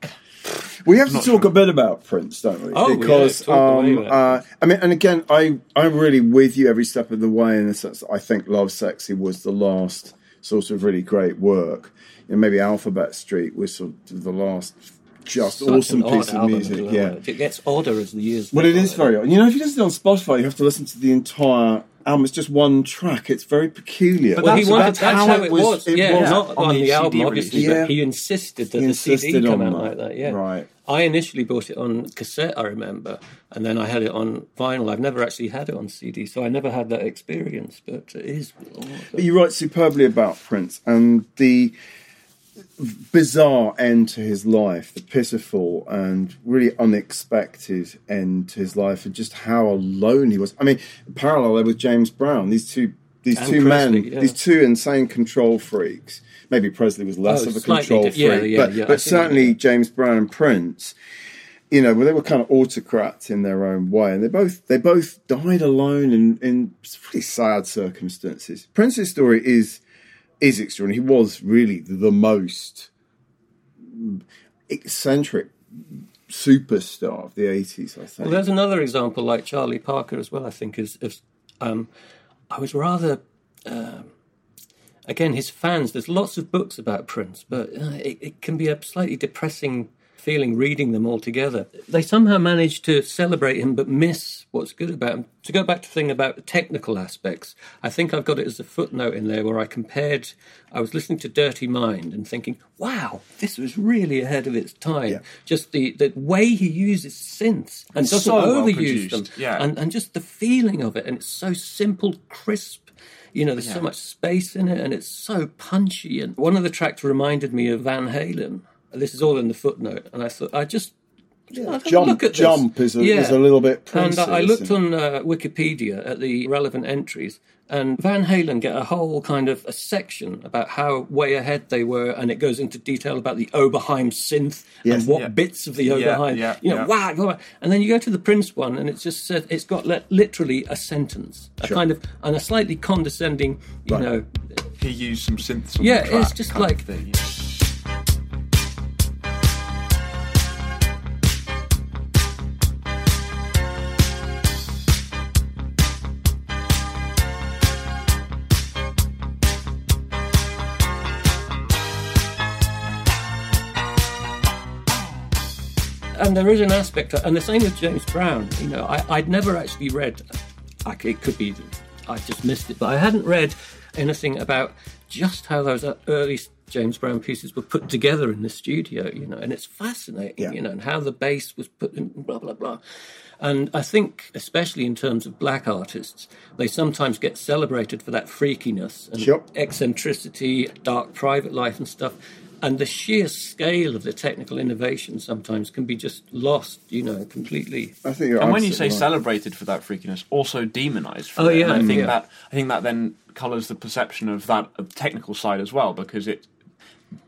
We have to talk sure. a bit about Prince, don't we? Oh, because yeah, um, uh, I mean, and again, I I'm really with you every step of the way in the sense that I think Lovesexy was the last sort of really great work. You know, maybe Alphabet Street was sort of the last just Such awesome piece of music. Well. Yeah, it gets odder as the years. Well, it is very odd. You know, if you listen on Spotify, you have to listen to the entire album. It's just one track. It's very peculiar. But well, he wanted, that's, that's how, how, it was. was. It yeah, was not on, on the, the album, obviously, yeah. but he insisted that he the insisted CD come out that. like that. Yeah, right. I initially bought it on cassette, I remember, and then I had it on vinyl. I've never actually had it on CD, so I never had that experience. But it is. But you write superbly about Prince and the bizarre end to his life, the pitiful and really unexpected end to his life, and just how alone he was. I mean, parallel there with James Brown. These two, these and two Presley, men, yeah. these two insane control freaks. Maybe Presley was less oh, of a control freak, yeah, yeah, but, yeah, but certainly James Brown and Prince. You know, well, they were kind of autocrats in their own way, and they both they both died alone in in pretty sad circumstances. Prince's story is is extraordinary. He was really the most eccentric superstar of the 80s, I think. Well, there's another example like Charlie Parker as well, I think, is, is um, I was rather. Uh, again, his fans, there's lots of books about Prince, but uh, it, it, can be a slightly depressing feeling reading them all together. They somehow manage to celebrate him but miss what's good about him. To go back to the thing about the technical aspects, I think I've got it as a footnote in there where I compared, I was listening to Dirty Mind and thinking, wow, this was really ahead of its time. Yeah. Just the, the way he uses synths and doesn't so overuse well them. Yeah. And, and just the feeling of it. And it's so simple, crisp. You know, there's yeah. so much space in it and it's so punchy. And one of the tracks reminded me of Van Halen this is all in the footnote. And I thought, I just, Yeah, jump, jump is a, yeah. is a little bit. and I looked on uh, Wikipedia at the relevant entries, and Van Halen get a whole kind of a section about how way ahead they were, and it goes into detail about the Oberheim synth yes, and what yeah. bits of the Oberheim, yeah, yeah, you know, wow, wow. And then you go to the Prince one, and it's just said it's got le- literally a sentence, a sure. kind of and a slightly condescending, you right. know. He used some synths. yeah, track, it's just like. Thing, and there is an aspect, and the same with James Brown. You know, I, would never actually read. it could be I just missed it, but I hadn't read anything about just how those early James Brown pieces were put together in the studio. You know, and it's fascinating. Yeah. You know, and how the bass was put in, blah blah blah. And I think, especially in terms of black artists, they sometimes get celebrated for that freakiness and sure. eccentricity, dark private life and stuff and the sheer scale of the technical innovation sometimes can be just lost, you know, completely. I think and when you say right. celebrated for that freakiness, also demonized. oh it. yeah, and I think yeah. that I think that then colours the perception of that of technical side as well because it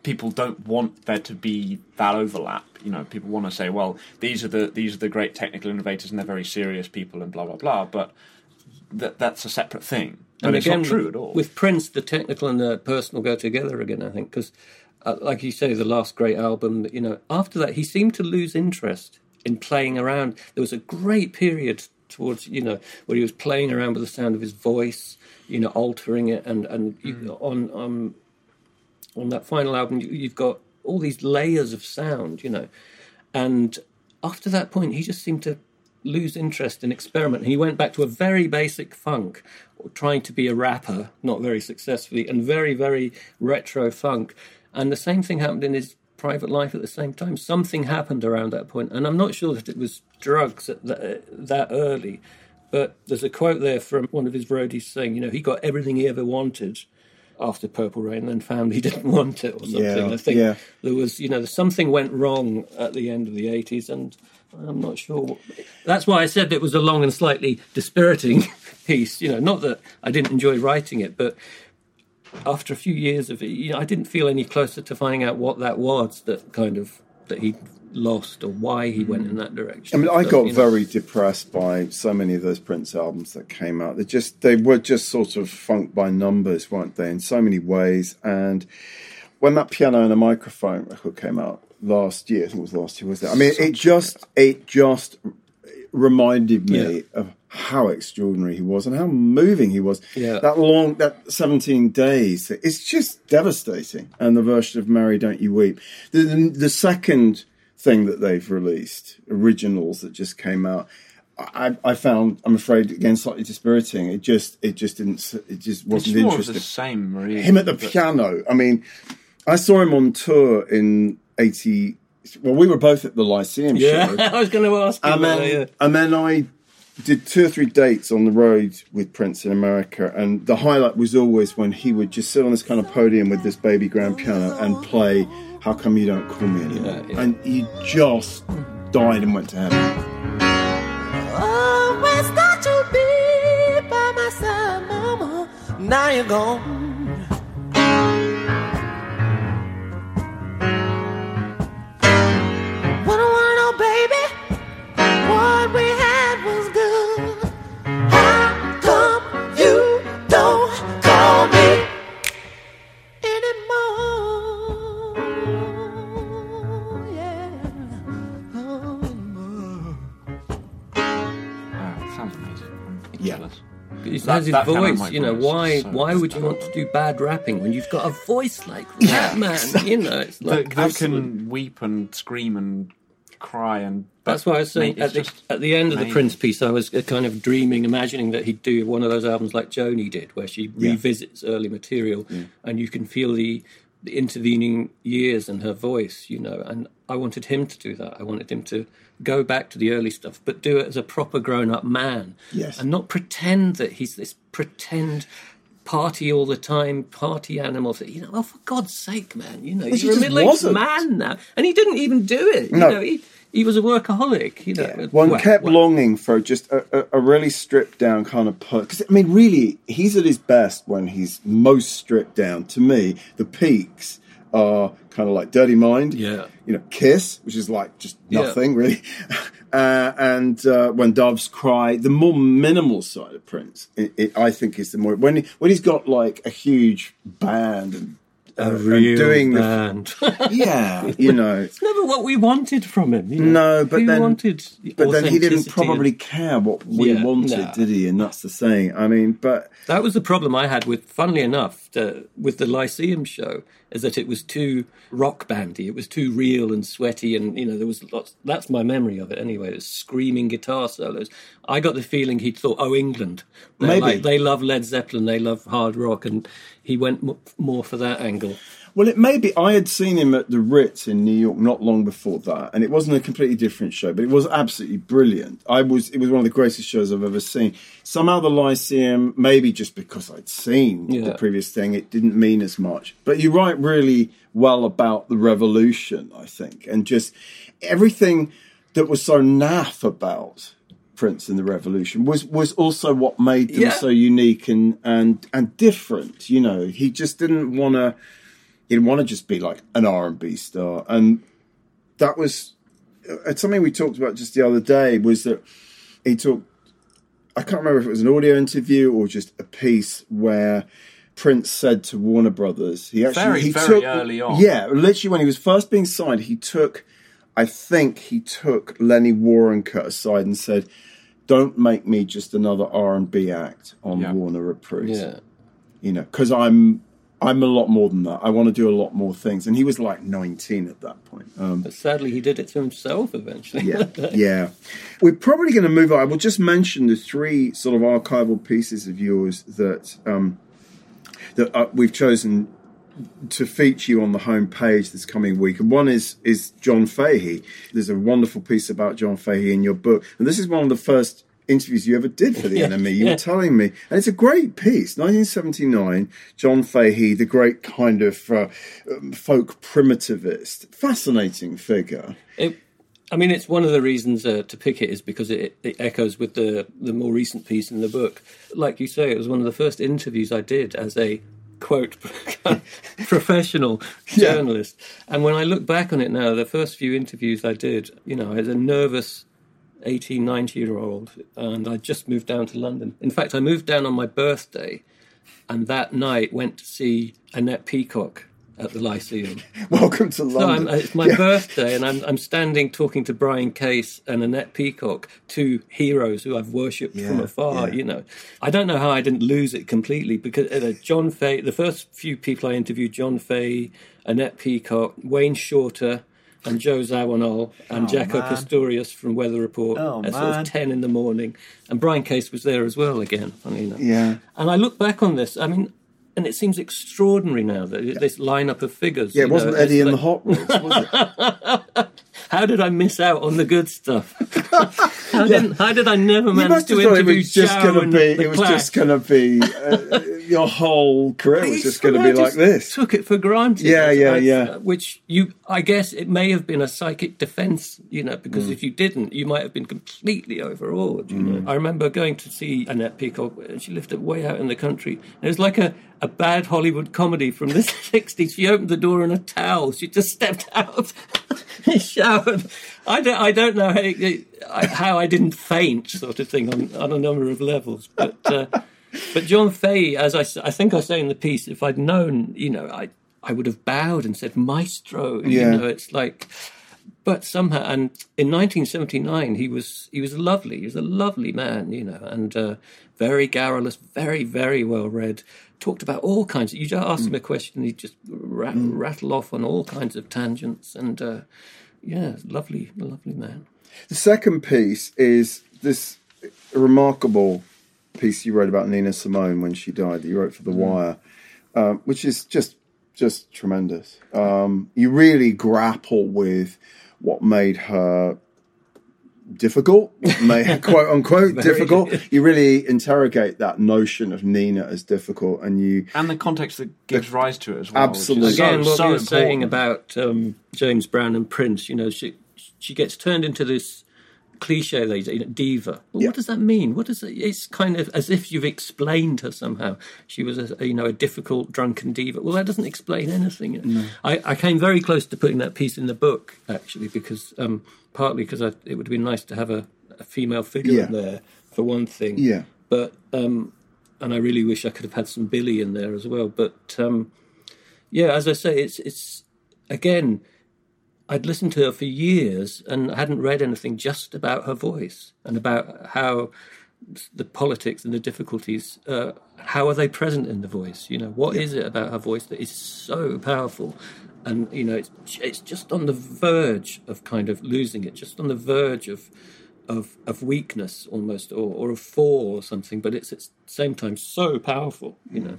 people don't want there to be that overlap. You know, people want to say, well, these are the these are the great technical innovators and they're very serious people and blah blah blah, but that that's a separate thing. But and it's again, not true at all. With Prince, the technical and the personal go together again, I think, because uh, like you say, the last great album. You know, after that, he seemed to lose interest in playing around. There was a great period towards you know where he was playing around with the sound of his voice, you know, altering it, and and mm. you, on um, on that final album, you, you've got all these layers of sound, you know, and after that point, he just seemed to lose interest in experiment. He went back to a very basic funk, trying to be a rapper, not very successfully, and very, very retro funk. And the same thing happened in his private life at the same time. Something happened around that point, and I'm not sure that it was drugs that, that early. But there's a quote there from one of his roadies saying, you know, he got everything he ever wanted after Purple Rain, and then found he (laughs) didn't want it or something. Yeah, I think yeah. there was, you know, something went wrong at the end of the 80s, and I'm not sure. That's why I said it was a long and slightly dispiriting (laughs) piece. You know, not that I didn't enjoy writing it, but after a few years of it, you know, I didn't feel any closer to finding out what that was that kind of that he lost or why he went in that direction. I mean, I got you know. very depressed by so many of those Prince albums that came out. They just they were just sort of funk by numbers, weren't they? In so many ways. And when that piano and a microphone record came out last year, I think it was last year, was it? I mean, Such it just it just reminded me yeah. of how extraordinary he was and how moving he was. Yeah. That long, that 17 days, it's just devastating. And the version of Mary Don't You Weep. The, the, the second thing that they've released, originals that just came out, I, I, found, I'm afraid, again slightly dispiriting. It just, it just didn't, it just wasn't it's more interesting. The same, really. Him at the but... piano. I mean, I saw him on tour in '80. Well, we were both at the Lyceum yeah, show. (laughs) I was going to ask. And then, yeah. and then I did two or three dates on the road with Prince in America, and the highlight was always when he would just sit on this kind of podium with this baby grand piano and play "How Come You Don't Call Me Anymore," yeah, yeah. and he just died and went to heaven. Always thought you'd be by my side, Mama. Now you're gone. That's his voice. You know, why so why would you want to do bad rapping when you've got a voice like that, man? You know, it's like that, can weep and scream and cry and. That's why I was saying at the, at the end of the Prince piece, I was uh, kind of dreaming, imagining that he'd do one of those albums like Joni did, where she yeah. revisits early material, yeah. and you can feel the the intervening years and her voice, you know. And I wanted him to do that. I wanted him to go back to the early stuff, but do it as a proper grown up man. Yes. And not pretend that he's this pretend party all the time, party animal. You know, oh, for God's sake, man, you know, you're a middle aged man now. And he didn't even do it. No. You know, he, he was a workaholic. You know, yeah. one well, kept well, longing for just a, a, a really stripped down kind of put. Because I mean, really, he's at his best when he's most stripped down. To me, the peaks are kind of like Dirty Mind. Yeah. You know, Kiss, which is like just nothing yeah. really. (laughs) Uh, and uh, when doves cry, the more minimal side of Prince, it, it, I think, is the more when he, when he's got like a huge band and a real doing band. The, (laughs) yeah, (laughs) you know, it's never what we wanted from him. You know? No, but we then wanted, but then he didn't probably care what we yeah, wanted, did he? And that's the saying. I mean, but that was the problem I had with, funnily enough, the, with the Lyceum show, is that it was too rock bandy. It was too real and sweaty, and you know there was lots. That's my memory of it anyway. It was screaming guitar solos. I got the feeling he'd thought, "Oh, England, They're maybe like, they love Led Zeppelin, they love hard rock," and he went more for that angle. Well, it may be. I had seen him at the Ritz in New York not long before that, and it wasn't a completely different show, but it was absolutely brilliant. I was. It was one of the greatest shows I've ever seen. Somehow the Lyceum, maybe just because I'd seen yeah. the previous thing, it didn't mean as much. But you write really well about the revolution, I think, and just everything that was so naff about Prince and the Revolution was was also what made them yeah. so unique and and and different. You know, he just didn't want to he didn't want to just be like an R and B star, and that was uh, something we talked about just the other day. Was that he talked? I can't remember if it was an audio interview or just a piece where Prince said to Warner Brothers, he actually very he very took, early on, yeah, literally when he was first being signed, he took, I think he took Lenny Waronker aside and said, "Don't make me just another R and B act on yeah. Warner Reprise." Yeah. You know, because I'm I'm a lot more than that. I want to do a lot more things. And he was like 19 at that point. Um, but sadly, he did it to himself eventually. Yeah, (laughs) yeah. We're probably going to move on. I will just mention the three sort of archival pieces of yours that um, that uh, we've chosen to feature you on the home page this coming week. And one is is John Fahey. There's a wonderful piece about John Fahey in your book, and this is one of the first interviews you ever did for the (laughs) yeah, NME. You yeah. were telling me, and it's a great piece. 1979, John Fahey, the great kind of uh, um, folk primitivist, fascinating figure. It, I mean, it's one of the reasons uh, to pick it is because it, it, echoes with the the more recent piece in the book. Like you say, it was one of the first interviews I did as a quote (laughs) professional (laughs) journalist. Yeah. And when I look back on it now, the first few interviews I did, you know, as a nervous 18, 19 year old, and I just moved down to London. In fact, I moved down on my birthday, and that night went to see Annette Peacock at the Lyceum. (laughs) Welcome to London. So it's my yeah. birthday, and I'm, I'm standing talking to Brian Case and Annette Peacock, two heroes who I've worshipped yeah, from afar. Yeah. You know, I don't know how I didn't lose it completely because uh, John Fahey, the first few people I interviewed, John Fahey, Annette Peacock, Wayne Shorter and Joe Zawinul and oh, Jaco Pastorius from Weather Report oh, at sort of 10 in the morning. And Brian Case was there as well again, funny enough. Yeah. And I look back on this, I mean, and it seems extraordinary now that yeah. this lineup of figures. Yeah, it wasn't know, Eddie in like... the Hot Rods, was it? (laughs) how did I miss out on the good stuff? (laughs) how, yeah. did, how did I never manage to interview it was just gonna be, It was just going to be uh, your whole career was just going to be like this. Took it for granted. Yeah, yeah, I, yeah. Which you, I guess, it may have been a psychic defence, you know, because mm. if you didn't, you might have been completely overawed. You mm. know, I remember going to see Annette Peacock. She lived way out in the country. It was like a a bad Hollywood comedy from the (laughs) 60s. She opened the door in a towel. She just stepped (laughs) out. (laughs) showered. I don't, I don't know how, how, I didn't faint, sort of thing, on, on a number of levels. But uh, but John Fahey, as I, I think I say in the piece, if I'd known, you know, I I would have bowed and said maestro. Yeah. You know, it's like. But somehow, and in 1979, he was he was lovely. He was a lovely man, you know, and uh, very garrulous, very very well read talked about all kinds. Of, you just ask mm. him a question, he just rat, mm. rattle off on all kinds of tangents, and uh, yeah, lovely, lovely man. The second piece is this remarkable piece you wrote about Nina Simone when she died. That you wrote for The mm. Wire, uh, which is just just tremendous. Um, you really grapple with what made her difficult, quote unquote (laughs) difficult. You really interrogate that notion of Nina as difficult, and you and the context that gives the, rise to it as well. Absolutely. Again, so, what so you're saying about um, James Brown and Prince, you know, she she gets turned into this cliche lady, you know, diva. Well, Yeah. What does that mean? What does it? It's kind of as if you've explained her somehow. She was a you know a difficult drunken diva. Well, that doesn't explain anything. I, I came very close to putting that piece in the book actually because um, partly because it would have been nice to have a, a female figure Yeah. in there for one thing. Yeah. But um, and I really wish I could have had some Billy in there as well. But um, yeah, as I say, it's it's again. I'd listened to her for years and hadn't read anything just about her voice and about how the politics and the difficulties. Uh, how are they present in the voice? You know, what is it about her voice that is so powerful? And you know, it's it's just on the verge of kind of losing it, just on the verge of of of weakness almost, or, or a fall or something. But it's at the same time so powerful, you know.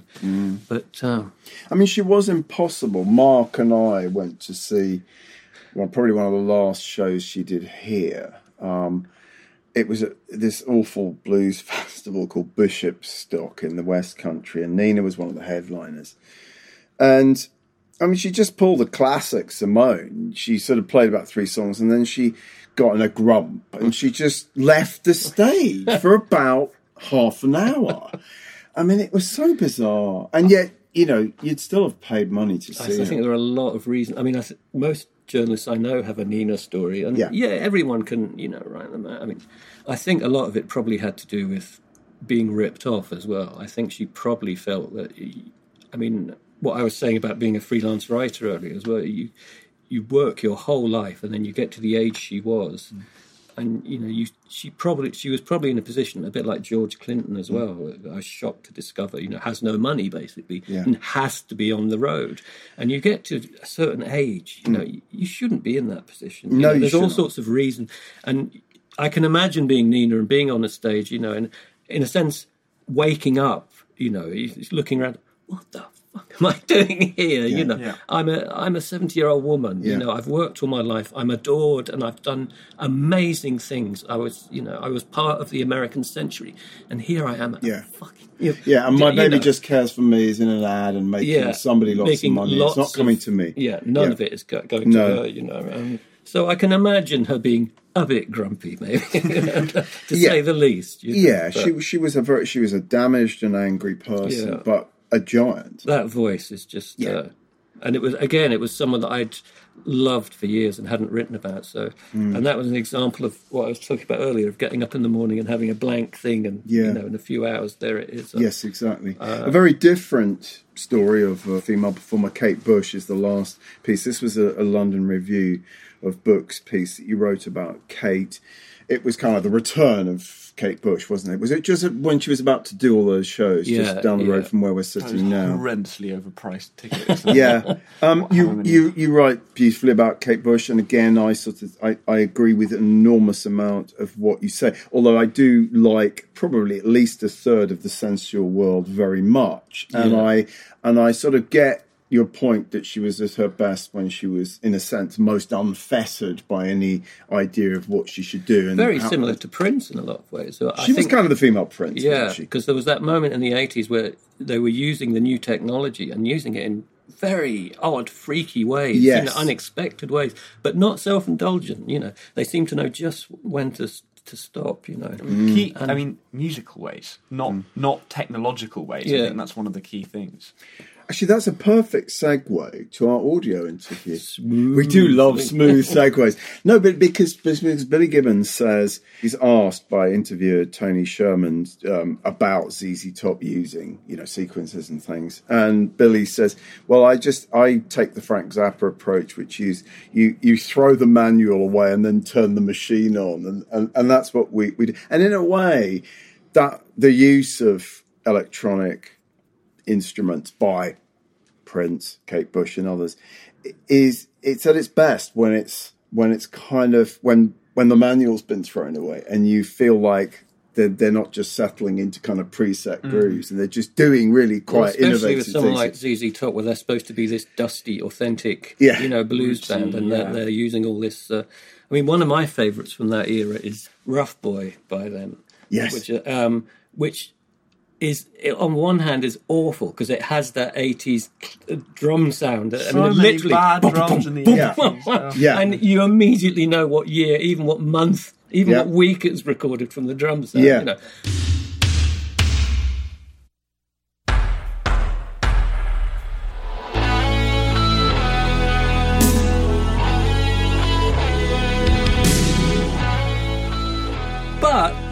But um, I mean, she was impossible. Mark and I went to see, well, probably one of the last shows she did here. Um, it was at this awful blues (laughs) festival called Bishopstock in the West Country, and Nina was one of the headliners. And I mean, she just pulled a classic Simone. She sort of played about three songs, and then she got in a grump, and she just left the stage (laughs) for about half an hour. I mean, it was so bizarre, and yet you know you'd still have paid money to see I it. think there are a lot of reasons. I mean, I th- most journalists I know have a Nina story, and Yeah. yeah. everyone can you know write them out. I mean, I think a lot of it probably had to do with being ripped off as well. I think she probably felt that. I mean, what I was saying about being a freelance writer earlier as well. You you work your whole life, and then you get to the age she was. Mm. And you know, you she probably she was probably in a position a bit like George Clinton Mm. as well. I was shocked to discover, you know, has no money basically, Yeah. and has to be on the road. And you get to a certain age, you know, you, you shouldn't be in that position. You Mm. No, know, there's all sorts of reasons, and I can imagine being Nina and being on a stage, you know, and in a sense, waking up, you know, looking around. What the fuck (laughs) am I doing here? you know, yeah. I'm a I'm a 70 year old woman. Yeah. You know, I've worked all my life. I'm adored, and I've done amazing things. I was, you know, I was part of the American century, and here I am. Yeah. fucking, you know, Yeah, and my you baby know, just cares for me is in an ad and making yeah, somebody lots making of money. lots it's not coming of- to me. Yeah, none Yeah. of it is go- going No. to her. You know, um, so I can imagine her being a bit grumpy, maybe, (laughs) to Yeah. say the least. you know, Yeah, but she she was a very she was a damaged and angry person, Yeah. but a giant. that voice is just. Yeah. Uh, and it was again, it was someone that I'd loved for years and hadn't written about. So, Hmm. and that was an example of what I was talking about earlier of getting up in the morning and having a blank thing, and Yeah. you know, in a few hours there it is. Yes, exactly. Uh, a very different story of a female performer, Kate Bush, is the last piece. This was a, a London Review of Books piece that you wrote about Kate. It was kind of the return of Kate Bush, wasn't it? Was it just when she was about to do all those shows, Yeah, just down the road from where we're Those sitting now? horrendously overpriced tickets. (laughs) yeah. (laughs) Um, you, you you write beautifully about Kate Bush, and again, I sort of I, I agree with an enormous amount of what you say. Although I do like probably at least a third of the sensual world very much, and Yeah. I and I sort of get your point that she was at her best when she was, in a sense, most unfettered by any idea of what she should do. And Very how- similar to Prince in a lot of ways. So I She was think- kind of the female prince, Yeah, because there was that moment in the 80s where they were using the new technology and using it in very odd, freaky ways, you Yes. know, unexpected ways, but not self indulgent. You know, they seem to know just when to to stop. You know, key, mm. I mean, musical ways, not mm. not technological ways. I think that's one of the key things. Actually, that's a perfect segue to our audio interview. We do love smooth segues. No, but because, because Billy Gibbons says he's asked by interviewer Tony Sherman um, about ZZ Top using, you know, sequences and things, and Billy says, "Well, I just I take the Frank Zappa approach, which is you you throw the manual away and then turn the machine on, and and, and that's what we we do. And in a way, that the use of electronic instruments by Prince, Kate Bush, and others is it's at its best when it's when it's kind of when when the manual's been thrown away and you feel like they're, they're not just settling into kind of preset grooves and they're just doing really quite Well, quite especially innovative with someone things. like ZZ Top, where they're supposed to be this dusty, authentic, Yeah. you know, blues Rootsy, band, and yeah. they're, they're using all this. Uh, I mean, one of my favourites from that era is "Rough Boy" by them. Yes. which uh, um, which is on one hand is awful because it has that 80s drum sound so I mean, many literally bad boom, drums boom, in the yeah. 80s. yeah. and you immediately know what year even what month even yeah. what week it's recorded from the drum sound yeah. you know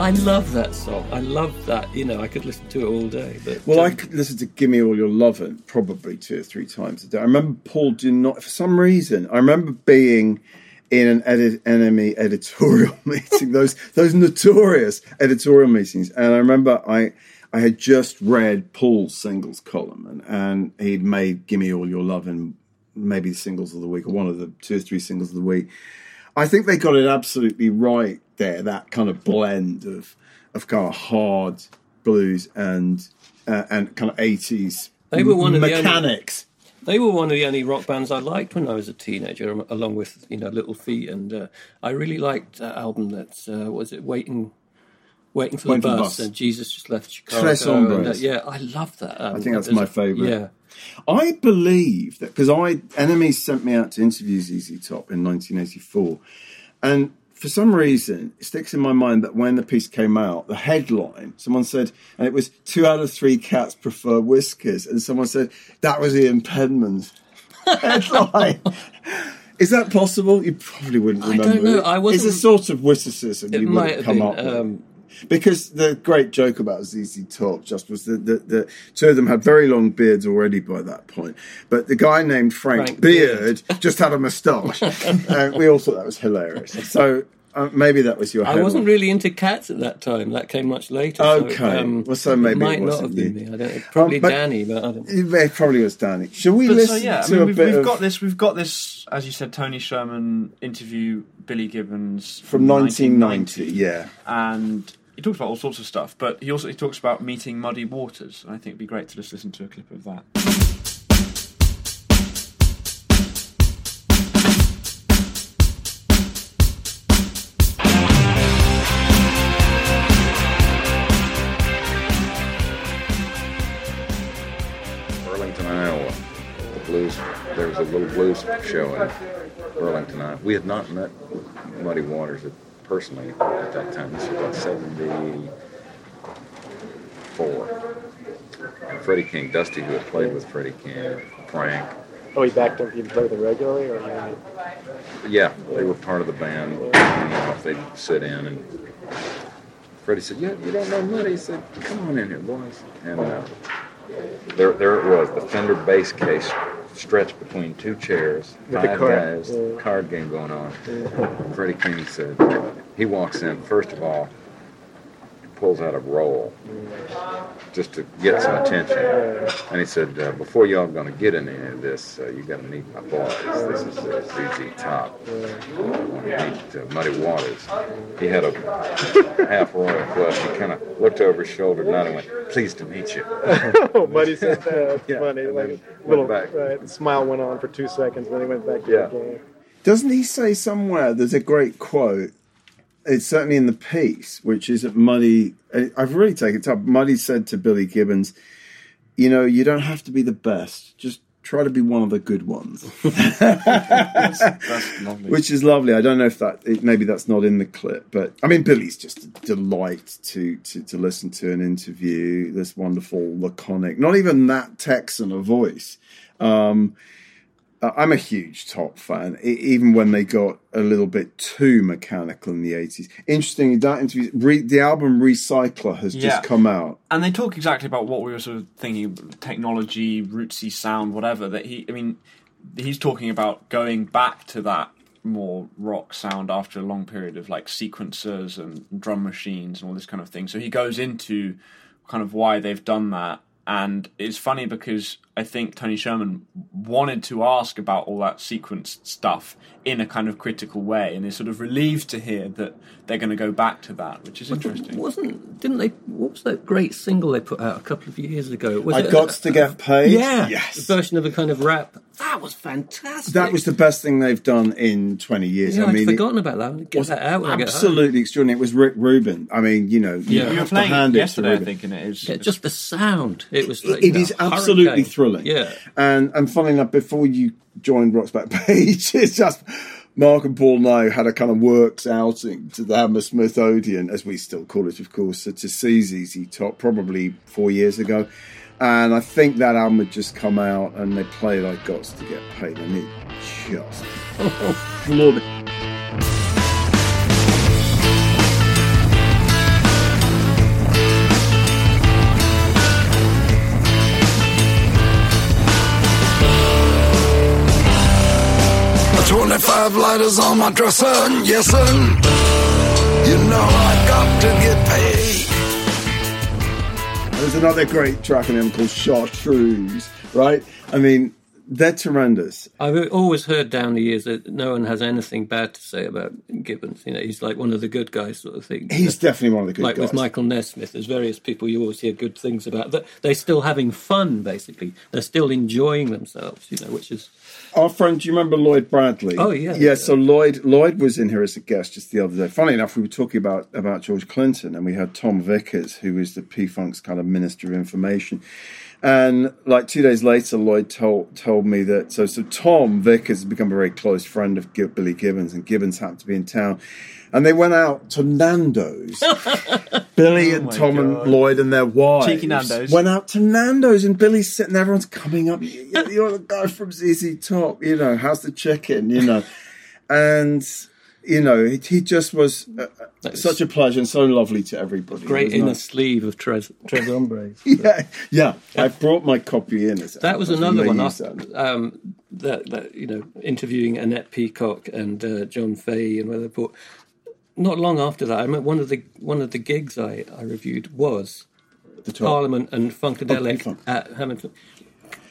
I love that song. I love that. You know, I could listen to it all day. But well, um, I could listen to "Give Me All Your Lovin'" probably two or three times a day. I remember Paul did not, for some reason. I remember being in an edit NME editorial (laughs) meeting. those those notorious editorial meetings, and I remember I. I had just read Paul's singles column, and, and he'd made "Give Me All Your Lovin'" maybe the singles of the week or one of the two or three singles of the week. I think they got it absolutely right there, that kind of blend of of kind of hard blues and uh, and kind of eighties. They were one of mechanics. The only, they were one of the only rock bands I liked when I was a teenager, along with you know Little Feat, and uh, I really liked that album. That's uh, was it Waiting. Waiting for, Waiting the, bus, the bus, and Jesus just left Chicago. And, uh, yeah, I love that. Album. I think that's my favourite. Yeah, I believe that because I NME sent me out to interview ZZ Top in 1984, and for some reason, it sticks in my mind that when the piece came out, the headline, someone said, and it was two out of three cats prefer whiskers, and someone said that was Ian Penman's (laughs) headline. Is that possible? You probably wouldn't remember. I don't know. It. I wasn't. It's a sort of witticism you might come been, up with. Um, because the great joke about ZZ Top just was that the, the, two of them had very long beards already by that point. But the guy named Frank, Frank Beard, Beard just had a moustache. (laughs) uh, we all thought that was hilarious. So uh, maybe that was your. I wasn't really into cats at that time. That came much later. Okay, so, um, well, so maybe it might it not have been me. I don't. Probably but Danny, but I don't. Know. It probably was Danny. Shall we but listen so, yeah, to I mean, a we've, bit we've of... got this. We've got this, as you said, Tony Sherman interview Billy Gibbons from 1990. 1990 yeah, and he talks about all sorts of stuff, but he also he talks about meeting muddy waters, and I think it'd be great to just listen to a clip of that. Burlington, Iowa. The blues. There was a little blues show in Burlington, Iowa. We had not met Muddy Waters at personally at that time. This was about 74. And Freddie King, Dusty, who had played with Freddie King, Frank. Oh, he backed up. He played with them regularly, or yeah, they were part of the band. You know, they'd sit in, and Freddie said, "Yeah, you don't know Muddy." He said, "Come on in here, boys." And uh, there, there it was, the Fender bass case stretched between two chairs, With five guys, yeah. card game going on. Yeah. Freddie King said, he walks in, first of all, pulls out a roll just to get some attention. And he said, uh, before y'all going to get any of this, uh, you got to meet my boys. This is uh, ZZ Top. I want to meet uh, Muddy Waters. He had a (laughs) half royal flush. He kind of looked over his shoulder, nodded, and went, "Pleased to meet you." oh, (laughs) Muddy said that. (laughs) yeah, funny. Like little back. Right, smile went on for two seconds, then he went back to yeah. the game. Doesn't he say somewhere? There's a great quote it's certainly in the piece, which is that Muddy. I've really taken it up. Muddy said to Billy Gibbons, "You know, you don't have to be the best. Just try to be one of the good ones." (laughs) that's, that's lovely. Which is lovely. I don't know if that maybe that's not in the clip, but I mean, Billy's just a delight to to, to listen to an interview. This wonderful, laconic, not even that Texan a voice. Um, uh, I'm a huge Top fan, even when they got a little bit too mechanical in the 80s. Interestingly, that interview, re, the album Recycler has yeah. just come out. And they talk exactly about what we were sort of thinking technology, rootsy sound, whatever. That he, I mean, he's talking about going back to that more rock sound after a long period of like sequencers and drum machines and all this kind of thing. So he goes into kind of why they've done that. And it's funny because I think Tony Sherman wanted to ask about all that sequence stuff in a kind of critical way, and is sort of relieved to hear that they're going to go back to that, which is interesting. Wasn't didn't they? What was that great single they put out a couple of years ago? Was I it got a, to get paid. Yeah, Yes. a version of a kind of rap. That was fantastic. That was the best thing they've done in 20 years. Yeah, I I'd mean, it forgotten about that. Get was that out when I get absolutely extraordinary. It was Rick Rubin. I mean, you know, you Yeah. have You were to playing hand it to yesterday, I Rubin. think, and it is Yeah, just the sound. It was. Like, It you know, is absolutely hurricane. Thrilling. Yeah. And and funny enough, before you joined Rock's Backpages, (laughs) it's just Mark and Paul now had a kind of works outing to the Hammersmith Odeon, as we still call it, of course, to see ZZ Top probably four years ago. And I think that album had just come out and they played I Got to Get Paid and it just (laughs) floored Twenty-five lighters on my dresser, yes sir. You know I got to get paid. There's another great track in them called Chartreuse, right? I mean, they're tremendous. I've always heard down the years that no one has anything bad to say about Gibbons. You know, he's like one of the good guys, sort of thing. He's definitely one of the good like guys. Like with Michael Nesmith, there's various people you always hear good things about. That they're still having fun, basically. They're still enjoying themselves. You know, which is Our friend, do you remember Lloyd Bradley? Oh, yeah. yeah. So Lloyd, Lloyd was in here as a guest just the other day. Funny enough, we were talking about about George Clinton, and we had Tom Vickers, who is the P Funk's kind of Minister of Information. And like two days later, Lloyd told told me that so so Tom Vickers has become a very close friend of Billy Gibbons, and Gibbons happened to be in town, and they went out to Nando's. (laughs) Billy and Tom God. and Lloyd and their wives Cheeky Nando's. went out to Nando's, and Billy's sitting there. Everyone's coming up. "You- You're the guy from ZZ Top. You know, how's the chicken? You know, (laughs) and you know, he, he just was uh, uh, such a pleasure and so lovely to everybody. Great inner nice. sleeve of Tres, Tres Hombres. (laughs) Yeah, yeah. I brought my copy in. As That was another one. Um, that, that you know, interviewing Annette Peacock and uh, John Fahey and Weather Report. Not long after that, I remember one of the one of the gigs I, I reviewed was. Parliament and Funkadelic P-Funk. at Hamilton.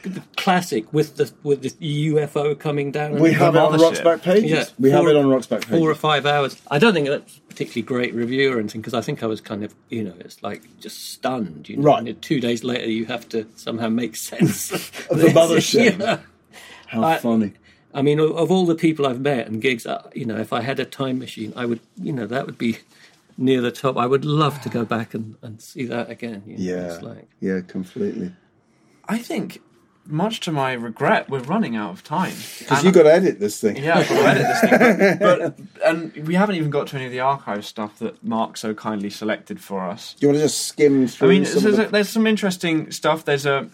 The classic with the with the UFO coming down. We have it on. Rock's Backpages. Yeah, we have four- it on Rock's Backpages. four or five hours. I don't think that's a particularly great review or anything because I think I was kind of, you know, it's like just stunned. You know, Right. And two days later, you have to somehow make (laughs) sense Of the mothership. (laughs) Yeah. How I- funny. I mean, of, of all the people I've met and gigs, uh, you know, if I had a time machine, I would, you know, that would be near the top. I would love to go back and, and see that again. You know, Yeah, like, yeah, completely. I think, much to my regret, we're running out of time. Because And- you got to edit this thing. Yeah, I've got to edit this thing. But, (laughs) but and we haven't even got to any of the archive stuff that Mark so kindly selected for us. Do you want to just skim through? I mean, some there's, of the- there's some interesting stuff. There's a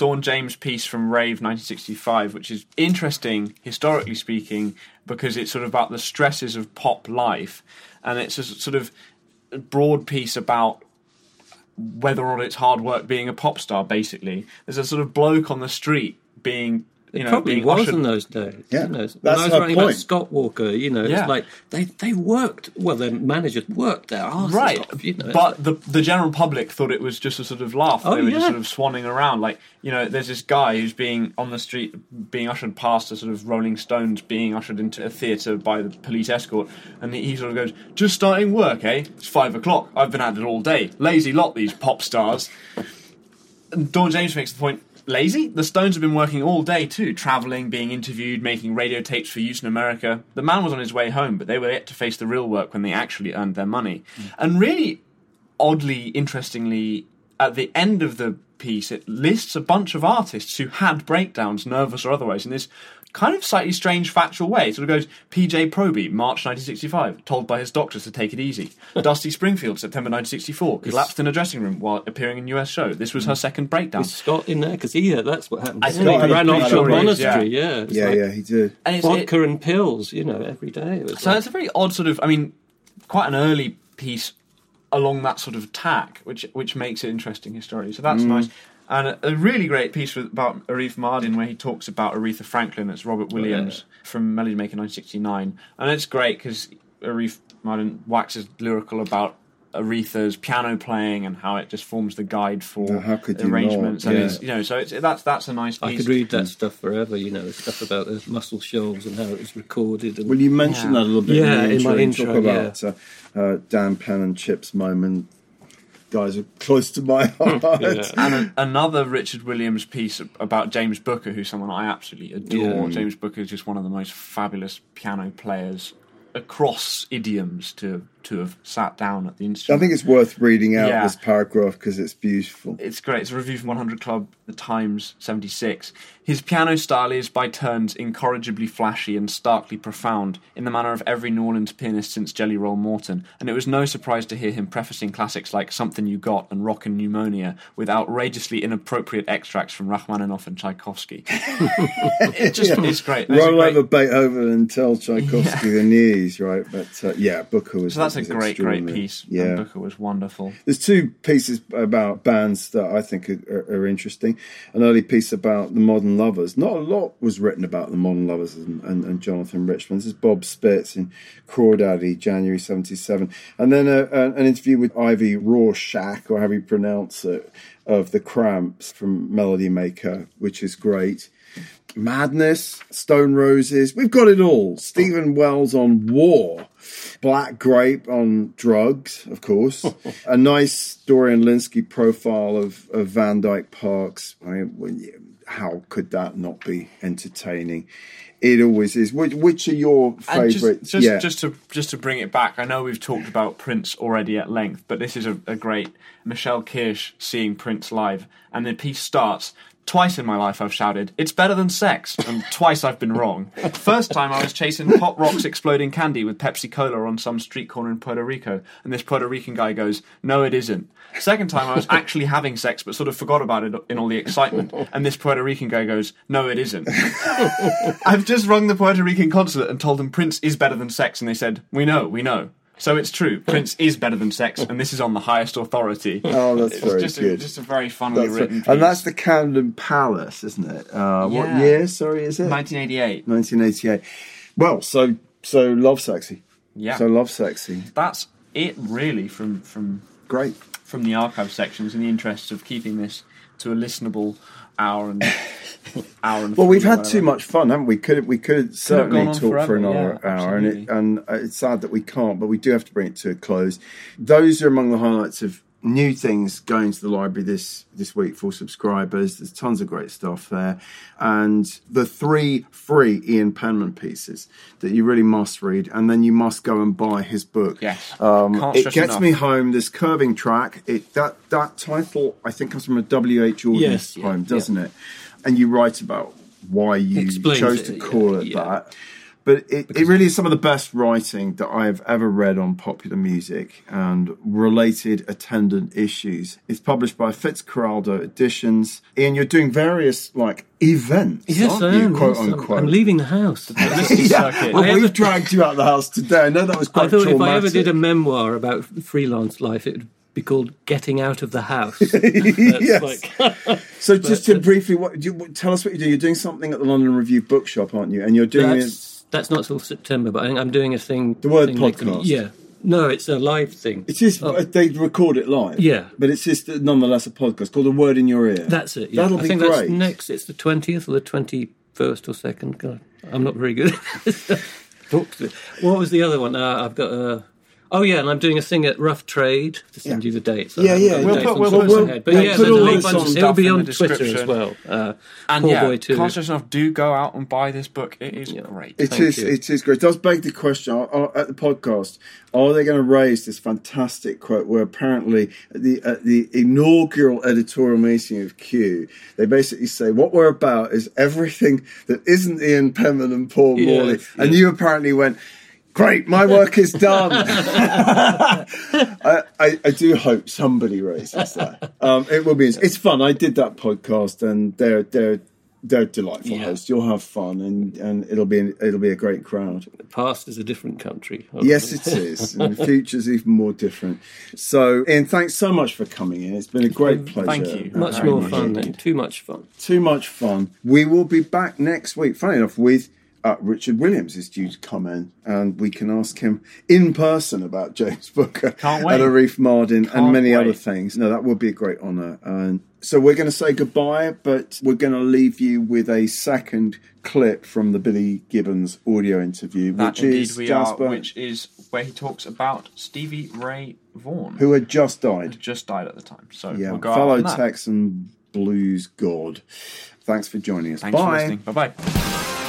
Dawn James piece from Rave 1965, which is interesting historically speaking because it's sort of about the stresses of pop life, and it's a sort of broad piece about whether or not it's hard work being a pop star. Basically, there's a sort of bloke on the street being. You it know, probably was ushered- in those days. Yeah, you know. that's when I was her writing about. Scott Walker, you know, Yeah. it's like they, they worked, well, their managers worked their arses right off, you know. but like- the the general public thought it was just a sort of laugh Oh, they were just sort of swanning around like you know there's this guy who's being on the street being ushered past a sort of rolling stones being ushered into a theatre by the police escort and he sort of goes just starting work eh it's five o'clock i've been at it all day lazy lot these pop stars and Dawn James makes the point lazy? The Stones have been working all day too, travelling, being interviewed, making radio tapes for use in America. The man was on his way home, but they were yet to face the real work when they actually earned their money. Mm. And really, oddly, interestingly, at the end of the piece, it lists a bunch of artists who had breakdowns, nervous or otherwise, in this kind of slightly strange factual way. It sort of goes PJ Proby, March 1965, told by his doctors to take it easy. (laughs) Dusty Springfield, September 1964, collapsed in a dressing room while appearing in US show. This was her mm. second breakdown. Is Scott in there? Because he, uh, that's what happened. I to think him. he ran off to a monastery, yeah. It's yeah, like yeah, he did. And it's, it- Vodka and pills, you know, every day. It So like- it's a very odd sort of. I mean, quite an early piece along that sort of tack, which which makes it interesting historically. So that's mm. nice. And a, really great piece with, about Arif Mardin where he talks about Aretha Franklin. It's Robert oh, Williams from Melody Maker 1969, and it's great because Arif Mardin waxes lyrical about Aretha's piano playing and how it just forms the guide for Now, how could you arrangements. not? And Yeah. it's, you know, so it's, that's that's a nice. Piece. I could read that stuff forever. You know, stuff about the Muscle Shoals and how it was recorded. And Well, you mentioned Yeah. that a little bit Yeah, in, the in my intro, Talk about uh, uh, Dan Penn and Chips Moman. Guys are close to my (laughs) heart. (laughs) Yeah. And a, another Richard Williams piece about James Booker, who's someone I absolutely adore. Yeah. James Booker is just one of the most fabulous piano players across idioms to to have sat down at the instrument. I think it's worth reading out Yeah. this paragraph because it's beautiful. It's great. It's a review from 100 Club, The Times, 76. His piano style is, by turns, incorrigibly flashy and starkly profound, in the manner of every New Orleans pianist since Jelly Roll Morton, and it was no surprise to hear him prefacing classics like Something You Got and Rockin' Pneumonia with outrageously inappropriate extracts from Rachmaninoff and Tchaikovsky. (laughs) it just it's great. There's Roll great- over Beethoven and tell Tchaikovsky the news, right? But uh, yeah, Booker was. so that's a great, great piece. Yeah, And Booker was wonderful. There's two pieces about bands that I think are, are, interesting. An early piece about the Modern Lovers. Not a lot was written about the Modern Lovers and, and, and Jonathan Richman. This is Bob Spitz in Crawdaddy, January 77. And then a, a, an interview with Ivy Rorschach, or however you pronounce it, of The Cramps from Melody Maker, which is great. Madness, Stone Roses, we've got it all. Steven Wells on war, Black Grape on drugs, of course. (laughs) a nice Dorian Lynskey profile of, of Van Dyke Parks. I mean, how could that not be entertaining? It always is. Which, which are your favourites? just, just, yeah. just to just to bring it back, I know we've talked about Prince already at length, but this is a, a great Michele Kirsch seeing Prince live, and the piece starts. Twice in my life I've shouted, "It's better than sex," and (laughs) twice I've been wrong. First time I was chasing Pop Rocks exploding candy with Pepsi Cola on some street corner in Puerto Rico, and this Puerto Rican guy goes, "No, it isn't." Second time I was (laughs) actually having sex, but sort of forgot about it in all the excitement, and this Puerto Rican guy goes, "No, it isn't." (laughs) I've just rung the Puerto Rican consulate and told them Prince is better than sex, and they said, "We know, we know." So it's true. Prince is better than sex, and this is on the highest authority. (laughs) Oh, that's it's very just good. A, just a very funnily That's written right. And that's the Camden Palace, isn't it? Uh, What Yeah. year, sorry, is it? 1988. 1988. Well, so so Lovesexy. Yeah, So Lovesexy. that's it really from from Great. from the archive sections. In the interest of keeping this to a listenable hour and (laughs) hour and. Well, we've had whatever. too much fun, haven't we? Could we could certainly talk for forever, another yeah, hour, and it, and it's sad that we can't, but we do have to bring it to a close. Those are among the highlights of new things going to the library this this week for subscribers. There's tons of great stuff there, and the three free Ian Penman pieces that you really must read, and then you must go and buy his book. Yes. um, Can't it gets enough. me home. This curving track. It that that title I think comes from a W. H. Auden Yes, poem, yeah. doesn't it? And you write about why you Explains chose it, to yeah, call it yeah. that. But it, it really is some of the best writing that I have ever read on popular music and related attendant issues. It's published by Fitzcarraldo Editions. Ian, you're doing various like events, Yes, I you? am. Quote yes, I'm- unquote. I'm leaving the house. (laughs) Yeah, well, we've ever- dragged you out of the house today. I know that was quite I thought if I ever did a memoir about freelance life, it would be called "Getting Out of the House." (laughs) Yes. like- (laughs) So just to uh, briefly, what, do you, tell us what you do. You're doing something at the London Review Bookshop, aren't you? And you're doing it. That's, not till September, but I think I'm doing a thing. The word thing podcast. yeah. No, it's a live thing. It is. Oh. They record it live. Yeah. but it's just nonetheless a podcast called "A Word in Your Ear." That's it. Yeah. That'll I be think great. that's next. It's the twentieth or the twenty-first or second. God, I'm not very good. (laughs) What was the other one? Uh, I've got. Uh, oh yeah, and I'm doing a thing at Rough Trade to send Yeah. you the dates. Yeah, I yeah. We'll dates put- on we'll top put of my some- But we'll yeah, put there's a all whole on of- It'll be on Twitter as well. Uh, And yeah, Boy Two. can't stress enough. Do go out and buy this book. It is Yeah. great. It Thank is. you. It is great. It does beg the question are, are- at the podcast: Are they going to raise this fantastic quote? Where apparently at the at the inaugural editorial meeting of Q, they basically say what we're about is everything that isn't Ian Penman and Paul Yes, Morley, and you apparently went. Great, my work is done. (laughs) I, I, I do hope somebody raises that. Um, it will be. It's fun. I did that podcast, and they're they're they're delightful Yeah. hosts. You'll have fun, and, and it'll be it'll be a great crowd. the past is a different country. Yes, it is. (laughs) And the future's even more different. So, Ian, thanks so much for coming in. It's been a great pleasure. Thank you. Much more fun than too much fun. Too much fun. We will be back next week, funny enough, with uh, Richard Williams is due to come in, and we can ask him in person about James (laughs) Booker Can't wait. at Arif Mardin and many wait. other things. No, that would be a great honour. And so we're going to say goodbye, but we're going to leave you with a second clip from the Billy Gibbons audio interview, That which is Jasper, are, which is where he talks about Stevie Ray Vaughan, who had just had died. just died at the time. So Yeah, we'll fellow. Texan blues god. Thanks for joining us. Thanks for Bye. listening. Bye bye.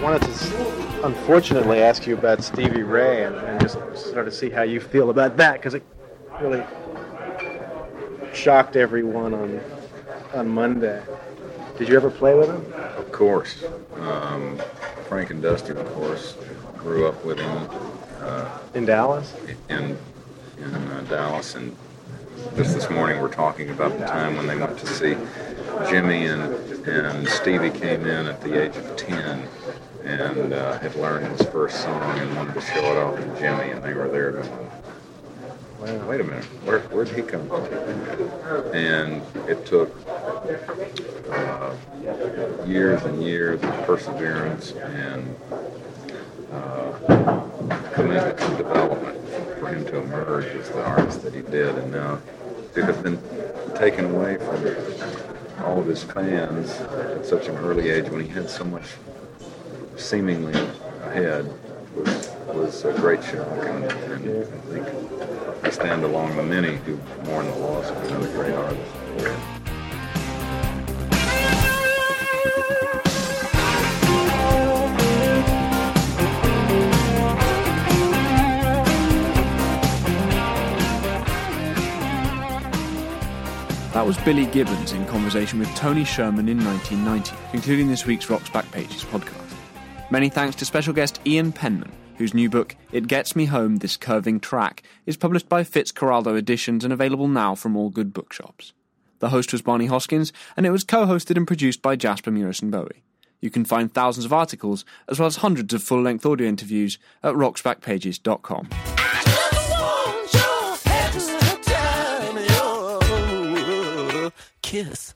Wanted to, unfortunately, ask you about Stevie Ray and, and just sort of see how you feel about that because it really shocked everyone on on Monday. Did you ever play with him? Of course. Um, Frank and Dusty, of course, grew up with him In Dallas? in, in uh, Dallas. And just this morning, we're talking about the time when they went to see Jimmy and, and Stevie came in at the age of 10 and uh, had learned his first song and wanted to show it off to Jimmy. And they were there well, wait a minute, where, where'd he come from? And it took uh, years and years of perseverance and uh, commitment to development for him to emerge as the artist that he did. And now to have been taken away from all of his fans at such an early age when he had so much seemingly ahead was, was a great shock. And, and I think I stand along the many who mourn the loss of another great artist. That was Billy Gibbons in conversation with Tony Scherman in 1990, concluding this week's Rock's Backpages podcast. Many thanks to special guest Ian Penman, whose new book, It Gets Me Home This Curving Track, is published by Fitzcarraldo Editions and available now from all good bookshops. The host was Barney Hoskyns, and it was co hosted and produced by Jasper Murison Bowie. You can find thousands of articles, as well as hundreds of full length audio interviews, at rocksbackpages.com. Kiss.